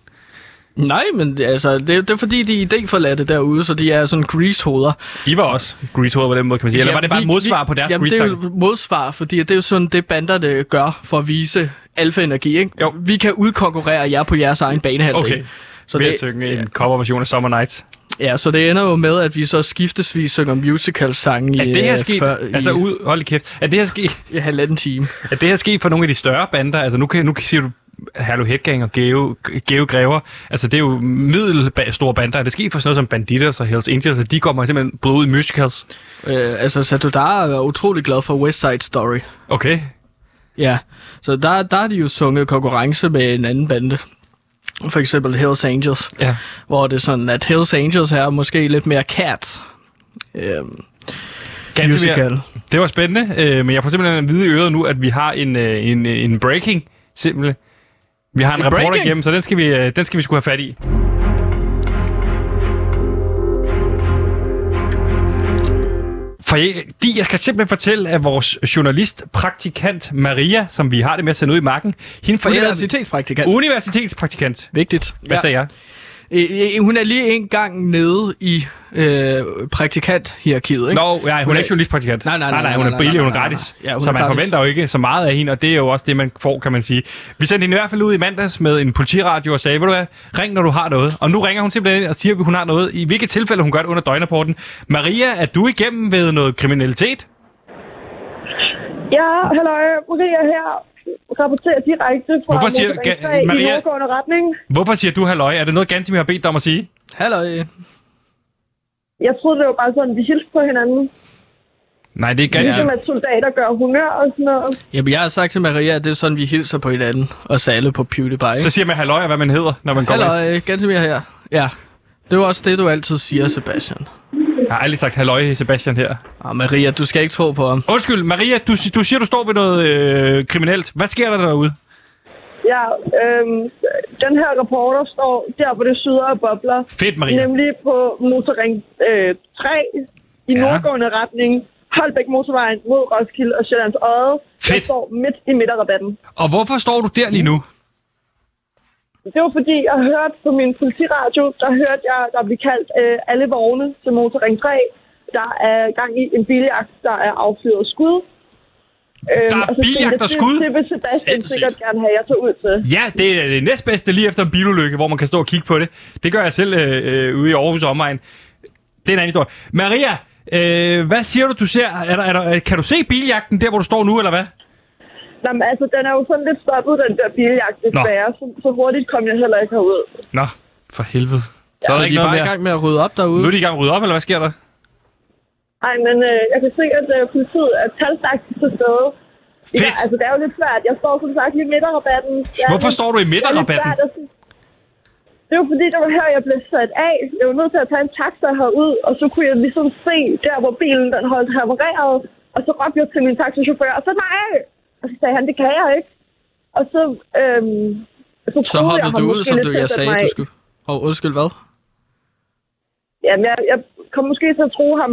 Nej, men altså, det, det er fordi, de er idéforladte derude, så de er sådan grease-hoveder. I var også grease på den måde, kan man sige. Eller var det bare et modsvar på deres Jamen, det er grease jo modsvar, fordi det er jo sådan, det banderne gør for at vise alfa-energi, ikke? Jo. Vi kan udkonkurrere jer på jeres egen banehalvdel. Okay. Så ved det, at synge en coverversion af Summer Nights. ja, så det ender jo med, at vi så skiftesvis synger musical-sange Er det her øh, sket, før- altså ud, hold kæft, er det her sket, i halvanden time. er det her sket for nogle af de større bander? Altså nu, kan, nu siger du Herlo Headgang og Geo, Geo Grever. Altså det er jo middelstore bander. Er det sket for sådan noget som Banditas og Hells Angels, at de kommer simpelthen både ud i musicals? Øh, altså, Satudara er utrolig glad for West Side Story. Okay. Ja, så der, der har de jo sunget konkurrence med en anden bande. For eksempel Hells Angels. Ja. Hvor det er sådan, at Hells Angels er måske lidt mere cats. Øhm, Ganske musical. mere. Det var spændende, øh, men jeg får simpelthen at vide i øret nu, at vi har en, øh, en, øh, en breaking, simpelthen. Vi har en, En reporter igennem, så den skal, vi, øh, den skal vi skulle have fat i. Fordi jeg skal simpelthen fortælle, at vores journalist, praktikant Maria, som vi har det med at sende ud i marken, hende forældre... Universitetspraktikant. Universitetspraktikant. Vigtigt. Hvad ja. sagde jeg? Øh, øh, hun er lige en gang nede i øh, praktikanthierarkiet, ikke? Nå, ja, hun er Hun er- ikke journalistpraktikant. Nej, nej, nej, nej, nej, hun er nej, billig, nej, hun er nej, nej, gratis. nej. Ja, hun så er man gratis. forventer jo ikke så meget af hende, og det er jo også det, man får, kan man sige. Vi sendte hende i hvert fald ud i mandags med en politiradio og sagde, ved du hvad, ring når du har noget. Og nu ringer hun simpelthen ind og siger, at hun har noget. I hvilket tilfælde hun gør det under døgnrapporten. Maria, er du igennem ved noget kriminalitet? Ja, halløj, Maria her. Rapporterer direkte fra Hvorfor siger- Ga- 3 i Maria- nordgående retning. Hvorfor siger du halløj? Er det noget, Gansimir har bedt dig om at sige? Hallo. Jeg troede, det var bare sådan, vi hilste på hinanden. Nej, det er. Gansimir. Ligesom at soldater gør humør og sådan noget. Jamen, jeg har sagt til Maria, at det er sådan, vi hilser på hinanden. Og alle på PewDiePie. Så siger man halløj, og hvad man hedder, når man kommer ind. Hallo, Gantemir her. Ja. Det var også det, du altid siger, Sebastian. Jeg har aldrig sagt halløj, Sebastian her. Og Maria, du skal ikke tro på ham. Undskyld, Maria, du, du siger, du står ved noget øh, kriminelt. Hvad sker der derude? Ja, øhm, den her reporter står der, hvor det syder og bobler. Fedt, Maria. Nemlig på motorring øh, 3 i Ja. nordgående retning. Holbæk Motorvejen mod Roskilde og Sjællands Øde. Jeg Fedt. står midt i midterrabatten. Og hvorfor står du der lige nu? Det var fordi, jeg hørte på min politiradio, der hørte jeg, der blev kaldt øh, alle vogne til Motorring 3. Der er gang i en biljagt, der er affyret skud. Øhm, Der er tænkte biljagt og skud? Det, vil Sebastian Sindssygt. sikkert gerne have, jeg tog ud til. Ja, det er det næstbedste lige efter en bilulykke, hvor man kan stå og kigge på det. Det gør jeg selv øh, øh, ude i Aarhus omegn. Det er en anden historie. Maria, øh, hvad siger du, du ser? Er der, er der, kan du se biljagten der, hvor du står nu, eller hvad? Nå, men altså, den er jo sådan lidt stoppet, den der biljagt, desværre. Så, så hurtigt kom jeg heller ikke herud. Nå, for helvede. Så, Så er de bare i mere. gang med at rydde op derude. Nu er de i gang med at rydde op, eller hvad sker der? Nej, men øh, jeg kan se, at øh, politiet er talstærkt til stede. Ja, Fedt. altså, det er jo lidt svært. Jeg står som sagt i midterrabatten. Er Hvorfor lidt- står du i det er midterrabatten? svært Det er jo fordi, det var her, jeg blev sat af. Jeg var nødt til at tage en taxa herud, og så kunne jeg ligesom se der, hvor bilen den holdt repareret. Og så råbte jeg til min taxichauffør, og så mig af! Og så sagde han, det kan jeg ikke. Og så, øhm, så, Så jeg hoppede ham du ud, som du jeg sagde, mig du skulle. Og undskyld, hvad? Jamen, jeg, jeg kom måske til at tro ham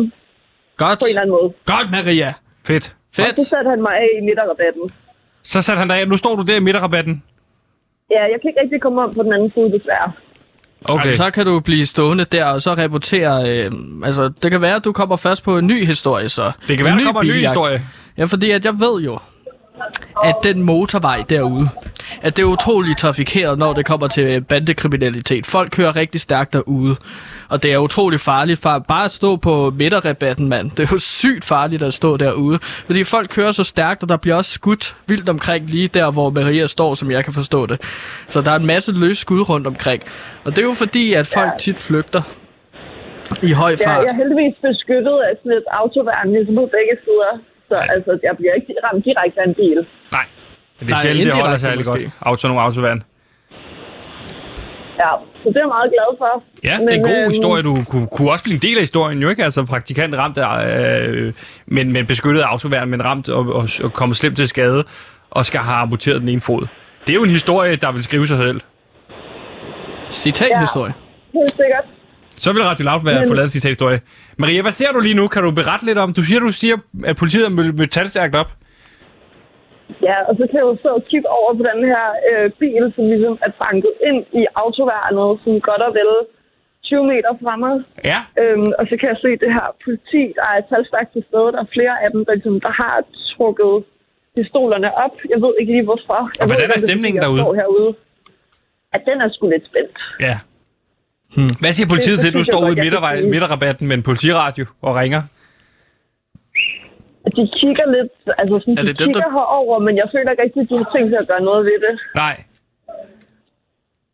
Godt. på en eller anden måde. Godt, Maria. Fedt. Fedt. Og så satte han mig af i midterrabatten. Så satte han dig af. Nu står du der i midterrabatten. Ja, jeg kan ikke rigtig komme om på den anden side, desværre. Okay. Jamen, så kan du blive stående der, og så rapportere... Øh, altså, det kan være, at du kommer først på en ny historie, så. Det kan være, der kommer en ny historie. Ja, fordi at jeg ved jo, at den motorvej derude, at det er utroligt trafikeret, når det kommer til bandekriminalitet. Folk kører rigtig stærkt derude, og det er utroligt farligt for bare at stå på midterrabatten, mand. Det er jo sygt farligt at stå derude, fordi folk kører så stærkt, og der bliver også skudt vildt omkring lige der, hvor Maria står, som jeg kan forstå det. Så der er en masse løs skud rundt omkring. Og det er jo fordi, at folk tit flygter i høj fart. jeg er heldigvis beskyttet af sådan et autoværn, ligesom på begge sider. Så altså, jeg bliver ikke ramt direkte af en bil. Nej. Det er Nej, sjældent, det holder indirekte særlig godt. Autonom autoværn. Ja, så det er jeg meget glad for. Ja, det er en god øhm, historie. Du kunne, kunne også blive en del af historien, jo ikke? Altså praktikant ramt af, øh, men, men beskyttet af autoværn, men ramt og, og, og kommet slemt til skade, og skal have amputeret den ene fod. Det er jo en historie, der vil skrive sig selv. Citathistorie. Helt sikkert. Så vil Radio Loud være forladet sin historie. Maria, hvad ser du lige nu? Kan du berette lidt om? Du siger, du siger, at politiet er metalstærkt op. Ja, og så kan jeg jo så kigge over på den her øh, bil, som ligesom er banket ind i autoværnet, som godt og vel 20 meter fra mig. Ja. Øhm, og så kan jeg se det her politi, der er talstærkt til stede. Der er flere af dem, der, ligesom, der har trukket pistolerne op. Jeg ved ikke lige hvorfor. Jeg Og ved hvordan ikke, er stemningen derude? herude. At den er sgu lidt spændt. Ja. Hmm. Hvad siger politiet Det- til, at du står ude i midtervej, midterrabatten med en politiradio og ringer? De kigger lidt, altså sådan, Er de det dem, der- kigger herover, men jeg føler ikke rigtig, at de har tænkt sig at gøre noget ved det. Nej.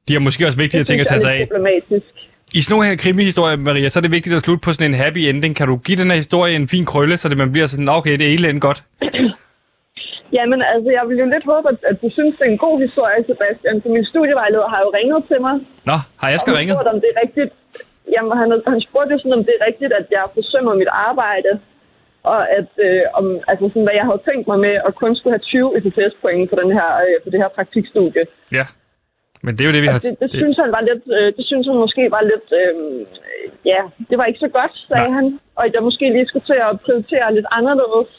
De har måske også vigtige ting at tage sig er af. problematisk. I sådan nogle her krimihistorier, Maria, så er det vigtigt at slutte på sådan en happy ending. Kan du give den her historie en fin krølle, så det man bliver sådan, "Nå, okay, det er hele godt? Jamen, altså, jeg vil jo lidt håbe, at, at du synes, det er en god historie, Sebastian. For min studievejleder har jo ringet til mig. Nå, har jeg skal ringet? spurgt, om det er rigtigt. Jamen, han, han spurgte jo sådan, om det er rigtigt, at jeg forsømmer mit arbejde. Og at, øh, om, altså sådan, hvad jeg havde tænkt mig med, at kun skulle have 20 ECTS-point på, den her, øh, på det her praktikstudie. Ja. Men det er jo det, vi har... Og det, det, synes han var lidt, øh, det synes han måske var lidt, øh, ja, det var ikke så godt, sagde Nej. han. Og at jeg måske lige skulle til at prioritere lidt anderledes.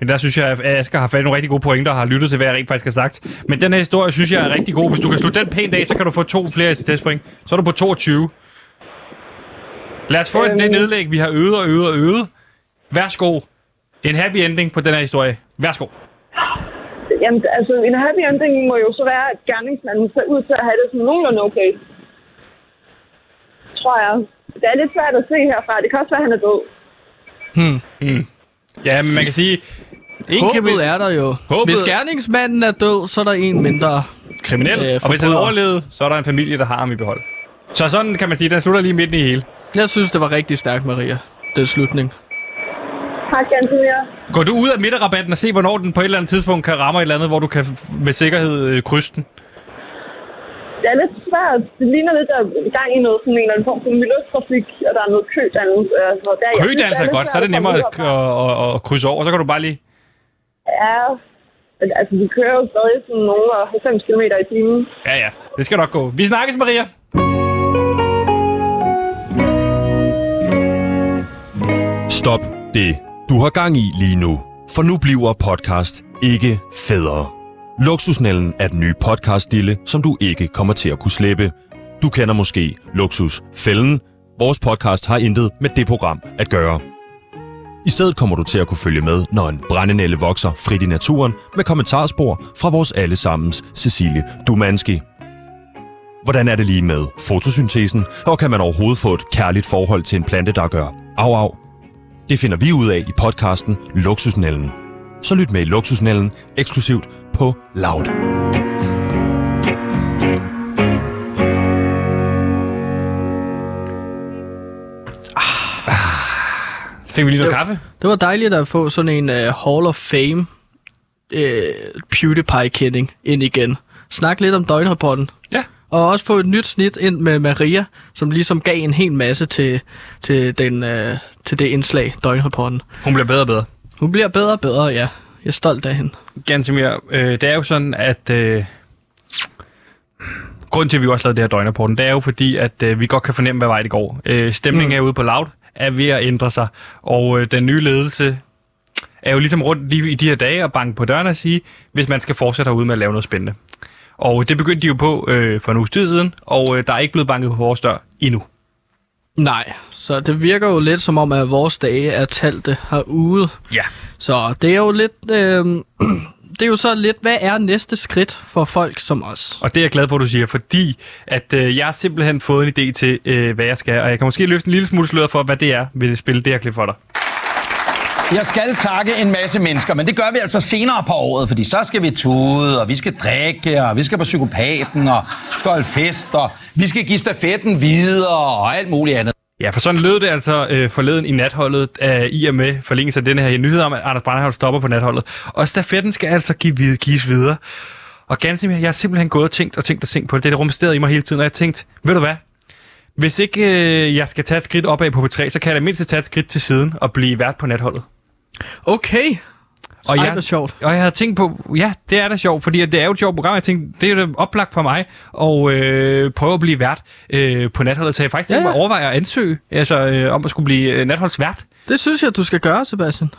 Men der synes jeg, at Asger har fat i nogle rigtig gode pointer og har lyttet til, hvad jeg rent faktisk har sagt. Men den her historie synes jeg er rigtig god. Hvis du kan slutte den pænt af, så kan du få to flere STS-point. Så er du på 22. Lad os få øhm. Det nedlæg, vi har øvet og øvet og øvet. Værsgo. En happy ending på den her historie. Værsgo. Jamen, altså, en happy ending må jo så være, at gerningsmanden ser ud til at have det sådan nogenlunde okay. Tror jeg. Det er lidt svært at se herfra. Det kan også være, at han er død. Hmm. Hmm. Ja, men man kan sige, Håbet kriminel- er der jo. Håbet- Hvis gerningsmanden er død, så er der en mindre kriminel, øh, og hvis han overlevede, så er der en familie, der har ham i behold. Så sådan kan man sige, den slutter lige midt i hele. Jeg synes, det var rigtig stærkt, Maria. Den slutning. Tak, Gantemir. Går du ud af midterrabatten og se, hvornår den på et eller andet tidspunkt kan ramme et eller andet, hvor du kan med sikkerhed øh, krydse den? Det er lidt svært. Det ligner lidt, at der er gang i noget, sådan en eller anden form for miljøtrafik, og der er noget kødannelse. Altså, der, Kødans er lidt godt, så er det nemmere at, at, at krydse over, så kan du bare lige... Ja, altså, vi kører jo stadig sådan nogle af 90 km i timen. Ja, ja, det skal nok gå. Vi snakkes, Maria. Stop det, du har gang i lige nu. For nu bliver podcast ikke federe. Luksusnælden er den nye podcastdille, som du ikke kommer til at kunne slippe. Du kender måske Luksusfælden. Vores podcast har intet med det program at gøre. I stedet kommer du til at kunne følge med, når en brændenælde vokser frit i naturen med kommentarspor fra vores allesammens Cecilie Dumanski. Hvordan er det lige med fotosyntesen, og kan man overhovedet få et kærligt forhold til en plante, der gør au au? Det finder vi ud af i podcasten Luksusnælden. Så lyt med i Luksusnælden eksklusivt på Loud. Fik vi lige noget kaffe? Det var dejligt at få sådan en uh, Hall of Fame uh, PewDiePie-kending ind igen. Snak lidt om døgnrapporten. Ja. Og også få et nyt snit ind med Maria, som ligesom gav en hel masse til, til, den, uh, til det indslag, døgnrapporten. Hun bliver bedre og bedre. Hun bliver bedre og bedre, ja. Jeg er stolt af hende. Gantemir, øh, det er jo sådan, at... Øh, grunden til, at vi også lavede det her døgnrapporten, det er jo fordi, at øh, vi godt kan fornemme, hvad vej det går. Øh, stemningen mm. herude på Loud er ved at ændre sig, og øh, den nye ledelse er jo ligesom rundt lige i de her dage og banke på døren og sige, hvis man skal fortsætte herude med at lave noget spændende. Og det begyndte de jo på øh, for en uges tid siden, og øh, der er ikke blevet banket på vores dør endnu. Nej, så det virker jo lidt som om, at vores dage er talte herude. Ja. Så det er jo lidt... Øh, det er jo så lidt, hvad er næste skridt for folk som os? Og det er jeg glad for, at du siger, fordi at øh, jeg har simpelthen fået en idé til, øh, hvad jeg skal, og jeg kan måske løfte en lille smule sløret for, hvad det er ved at spille det her klip for dig. Jeg skal takke en masse mennesker, men det gør vi altså senere på året, fordi så skal vi tude, og vi skal drikke, og vi skal på psykopaten, og skal holde fest, og vi skal give stafetten videre, og alt muligt andet. Ja, for sådan lød det altså øh, forleden i natholdet, øh, i og med forlængelse af denne her nyhed om, at Anders Brandholt stopper på natholdet. Og stafetten skal altså give, vid- gives videre. Og ganske mere, jeg har simpelthen gået og tænkt og tænkt og tænkt på det. Det rumsterede i mig hele tiden, og jeg tænkte, ved du hvad? Hvis ikke øh, jeg skal tage et skridt opad på P3, så kan jeg da mindst tage et skridt til siden og blive vært på natholdet. Okay. Og Ej, jeg, hvor sjovt. Og jeg havde tænkt på, ja, det er da sjovt, fordi det er jo et sjovt program. Jeg tænkte, det er jo oplagt for mig at øh, prøve at blive vært øh, på natholdet. Så jeg faktisk Ja, ja. mig at overveje at ansøge altså, øh, om at skulle blive øh, natholdsvært. Det synes jeg, du skal gøre, Sebastian.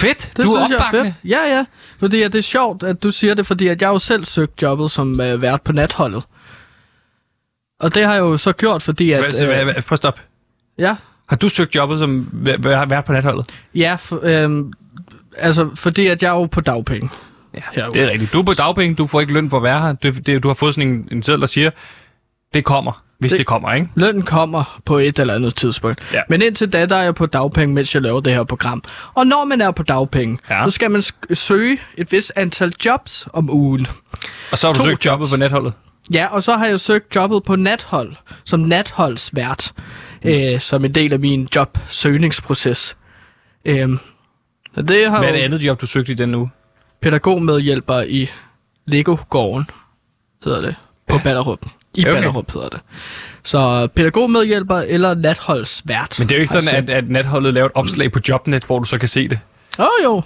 Fedt, Det du er synes jeg er fedt. Ja, ja. Fordi at det er sjovt, at du siger det, fordi at jeg jo selv søgt jobbet som øh, vært på natholdet. Og det har jeg jo så gjort, fordi at... Hvad- Prøv at stop. Ja. Har du søgt jobbet som væ- væ- vært på natholdet? Ja, for, øhm, altså fordi at jeg er jo på dagpenge. Ja, det er rigtigt. Du er på dagpenge, du får ikke løn for at være her. Det, det, du har fået sådan en, en seddel, der siger, det kommer, hvis det, det kommer, ikke? Lønnen kommer på et eller andet tidspunkt. Ja. Men indtil da, der er jeg på dagpenge, mens jeg laver det her program. Og når man er på dagpenge, ja. så skal man søge et vis antal jobs om ugen. Og så har du To søgt jobbet på natholdet? Ja, og så har jeg søgt jobbet på nathold, som natholdsvært, øh, som en del af min jobsøgningsproces. Øhm, og det har Hvad er det andet job, du søgte i den uge? pædagogmedhjælper i Lego-gården, hedder det, på Ballerup. I Okay. Ballerup hedder det. Så pædagogmedhjælper eller natholdsvært. Men det er jo ikke sådan, at, at natholdet laver et opslag på Jobnet, hvor du så kan se det. Åh oh, jo.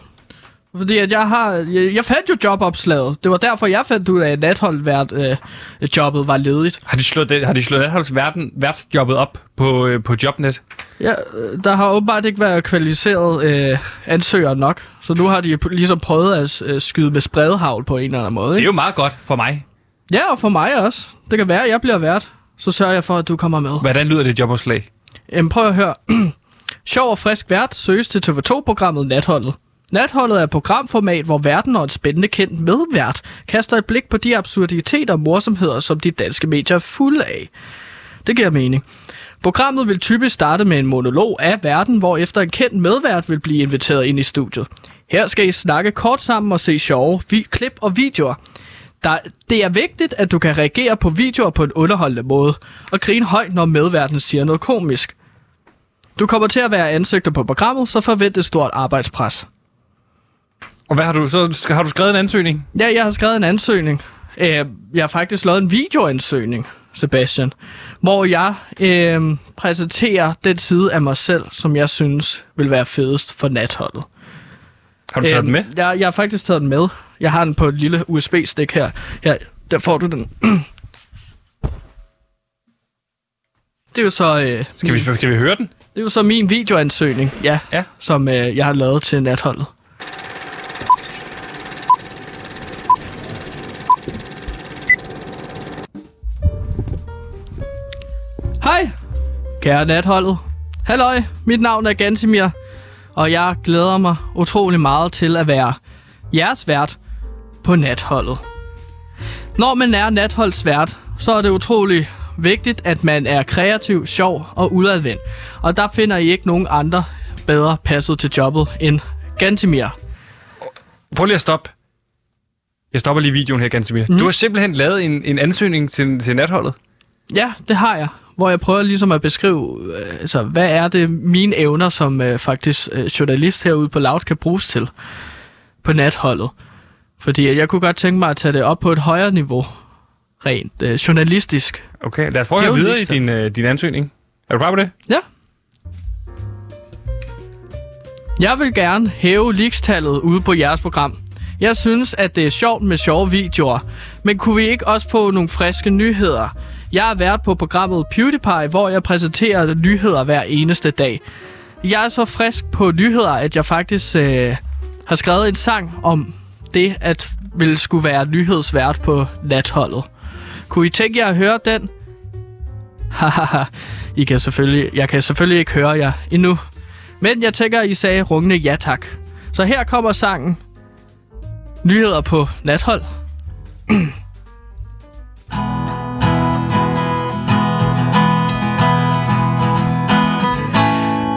Fordi at jeg har... Jeg, jeg fandt jo jobopslaget. Det var derfor, jeg fandt ud af, at natholdvært øh, jobbet var ledigt. Har de slået, det, har de slået natholdsverden værtsjobbet op på, øh, på Jobnet? Ja, øh, der har åbenbart ikke været kvalificeret øh, ansøgere nok. Så nu har de ligesom prøvet at øh, skyde med spredhavl på en eller anden måde. Det er Ikke? jo meget godt for mig. Ja, og for mig også. Det kan være, at jeg bliver vært. Så sørger jeg for, at du kommer med. Hvordan lyder det jobopslag? Jamen, prøv at høre. Sjov og frisk vært søges til TV2-programmet Natholdet. Natholdet er et programformat, hvor verden og en spændende kendt medvært kaster et blik på de absurditeter og morsomheder, som de danske medier er fulde af. Det giver mening. Programmet vil typisk starte med en monolog af verden, hvor efter en kendt medvært vil blive inviteret ind i studiet. Her skal I snakke kort sammen og se sjove vi- klip og videoer. Der, det er vigtigt, at du kan reagere på videoer på en underholdende måde, og grine højt, når medverden siger noget komisk. Du kommer til at være ansigter på programmet, så forvent et stort arbejdspres. Og hvad har du så? Har du skrevet en ansøgning? Ja, jeg har skrevet en ansøgning. Øh, Jeg har faktisk lavet en videoansøgning, Sebastian, hvor jeg øh, præsenterer den side af mig selv, som jeg synes vil være fedest for natholdet. Har du taget den med? Jeg, jeg har faktisk taget den med. Jeg har den på et lille USB-stik her. her. Der får du den. Det er jo så... Øh, Skal vi, skal vi høre den? Det er jo så min videoansøgning, ja, ja. som øh, jeg har lavet til natholdet. Kære natholdet. Halløj, mit navn er Gansimir, og jeg glæder mig utrolig meget til at være jeres vært på natholdet. Når man er natholdsvært, så er det utrolig vigtigt, at man er kreativ, sjov og udadvendt. Og der finder I ikke nogen andre bedre passet til jobbet end Gantimir. Prøv lige at stoppe. Jeg stopper lige videoen her, Gansimir. Mm. Du har simpelthen lavet en, en ansøgning til, til natholdet. Ja, det har jeg. Hvor jeg prøver ligesom at beskrive, øh, altså, hvad er det mine evner som øh, faktisk øh, journalist herude på Loud kan bruges til på natholdet. Fordi jeg kunne godt tænke mig at tage det op på et højere niveau, rent øh, journalistisk. Okay, lad os prøve at høre videre i din, øh, din ansøgning. Er du klar på det? Ja. Jeg vil gerne hæve ligestallet ude på jeres program. Jeg synes, at det er sjovt med sjove videoer, men kunne vi ikke også få nogle friske nyheder? Jeg er vært på programmet PewDiePie, hvor jeg præsenterer nyheder hver eneste dag. Jeg er så frisk på nyheder, at jeg faktisk øh, har skrevet en sang om det, at ville skulle være nyhedsvært på natholdet. Kunne I tænke jer at høre den? Hahaha, I kan selvfølgelig, jeg kan selvfølgelig ikke høre jer endnu. Men jeg tænker, I sagde rungende ja tak. Så her kommer sangen. Nyheder på nathold.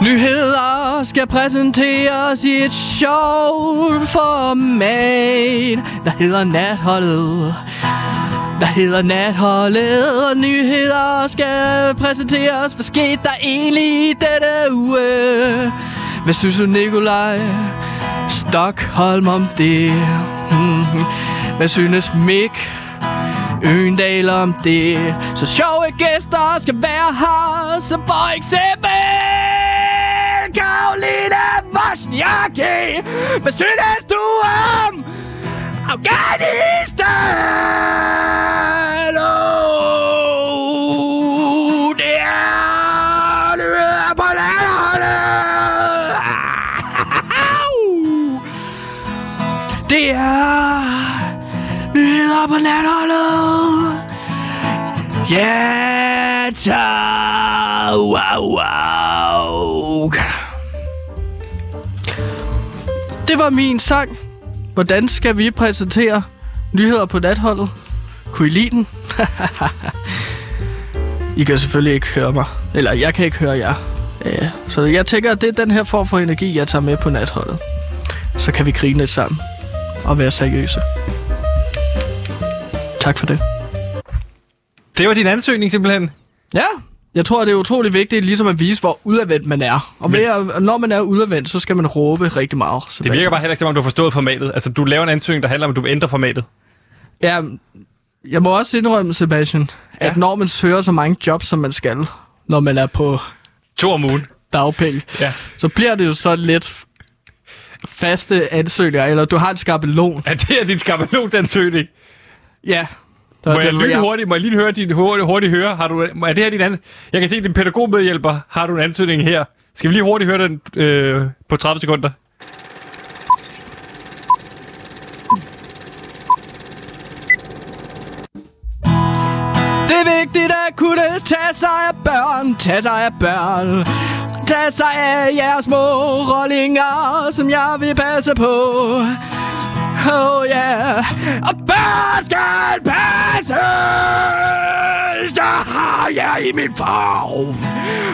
Nyheder skal præsenteres i et sjovt format, der hedder natholdet. Der hedder natholdet, og nyheder skal præsenteres. Hvad skete der egentlig i denne uge? Hvad synes du, Nikolaj Stockholm om det? Mhm. Hvad synes Mick Øendal om det? Så sjove gæster skal være her, så for eksempel Karoline Wozniacki. Hvad synes du om Afghanistan? Oh, det er nyheder på landet. Det er nyheder på natholdet. Ja, tak. Wow, wow. Det var min sang. Hvordan skal vi præsentere nyheder på natholdet? Kunne I lide den? I kan selvfølgelig ikke høre mig. Eller jeg kan ikke høre jer. Ja, så jeg tænker, at det er den her form for energi, jeg tager med på natholdet. Så kan vi grine lidt sammen. Og være seriøse. Tak for det. Det var din ansøgning simpelthen. Ja, jeg tror, det er utrolig vigtigt ligesom at vise, hvor udadvendt man er. Og ved at, når man er udadvendt, så skal man råbe rigtig meget. Det virker bare heller ikke, som om du har forstået formatet. Altså, du laver en ansøgning, der handler om, at du vil ændre formatet. Ja, jeg må også indrømme, Sebastian, ja. at når man søger så mange jobs, som man skal, når man er på... To om ugen. Dagpenge. Ja. Så bliver det jo så lidt faste ansøgninger, eller du har en skabelon. Er det er din skabelonsansøgning? Ja. Må jeg, lige hurtigt, må jeg lige høre din hurtigt, hurtigt høre? Har du, er det her din ans- Jeg kan se, din pædagogmedhjælper har du en ansøgning her. Skal vi lige hurtigt høre den øh, på 30 sekunder? Det er vigtigt at kunne tage sig af børn, tage sig af børn. Tage sig af jeres små rollinger, som jeg vil passe på. Oh yeah. Og børn skal passe. Har ah, jeg i min favn. Oh,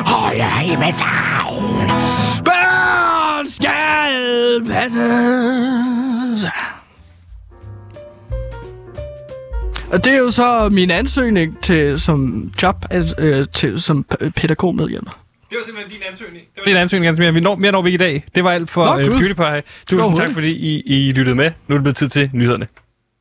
Har jeg i min favn. Børn skal passes. Og det er jo så min ansøgning til som job øh, til, som pædagogmedhjælper. Det var simpelthen din ansøgning. Det var din ansøgning, Jens. Vi når, mere når vi i dag. Det var alt for Nå, gud. PewDiePie. Tusind tak, fordi I, I lyttede med. Nu er det blevet tid til nyhederne.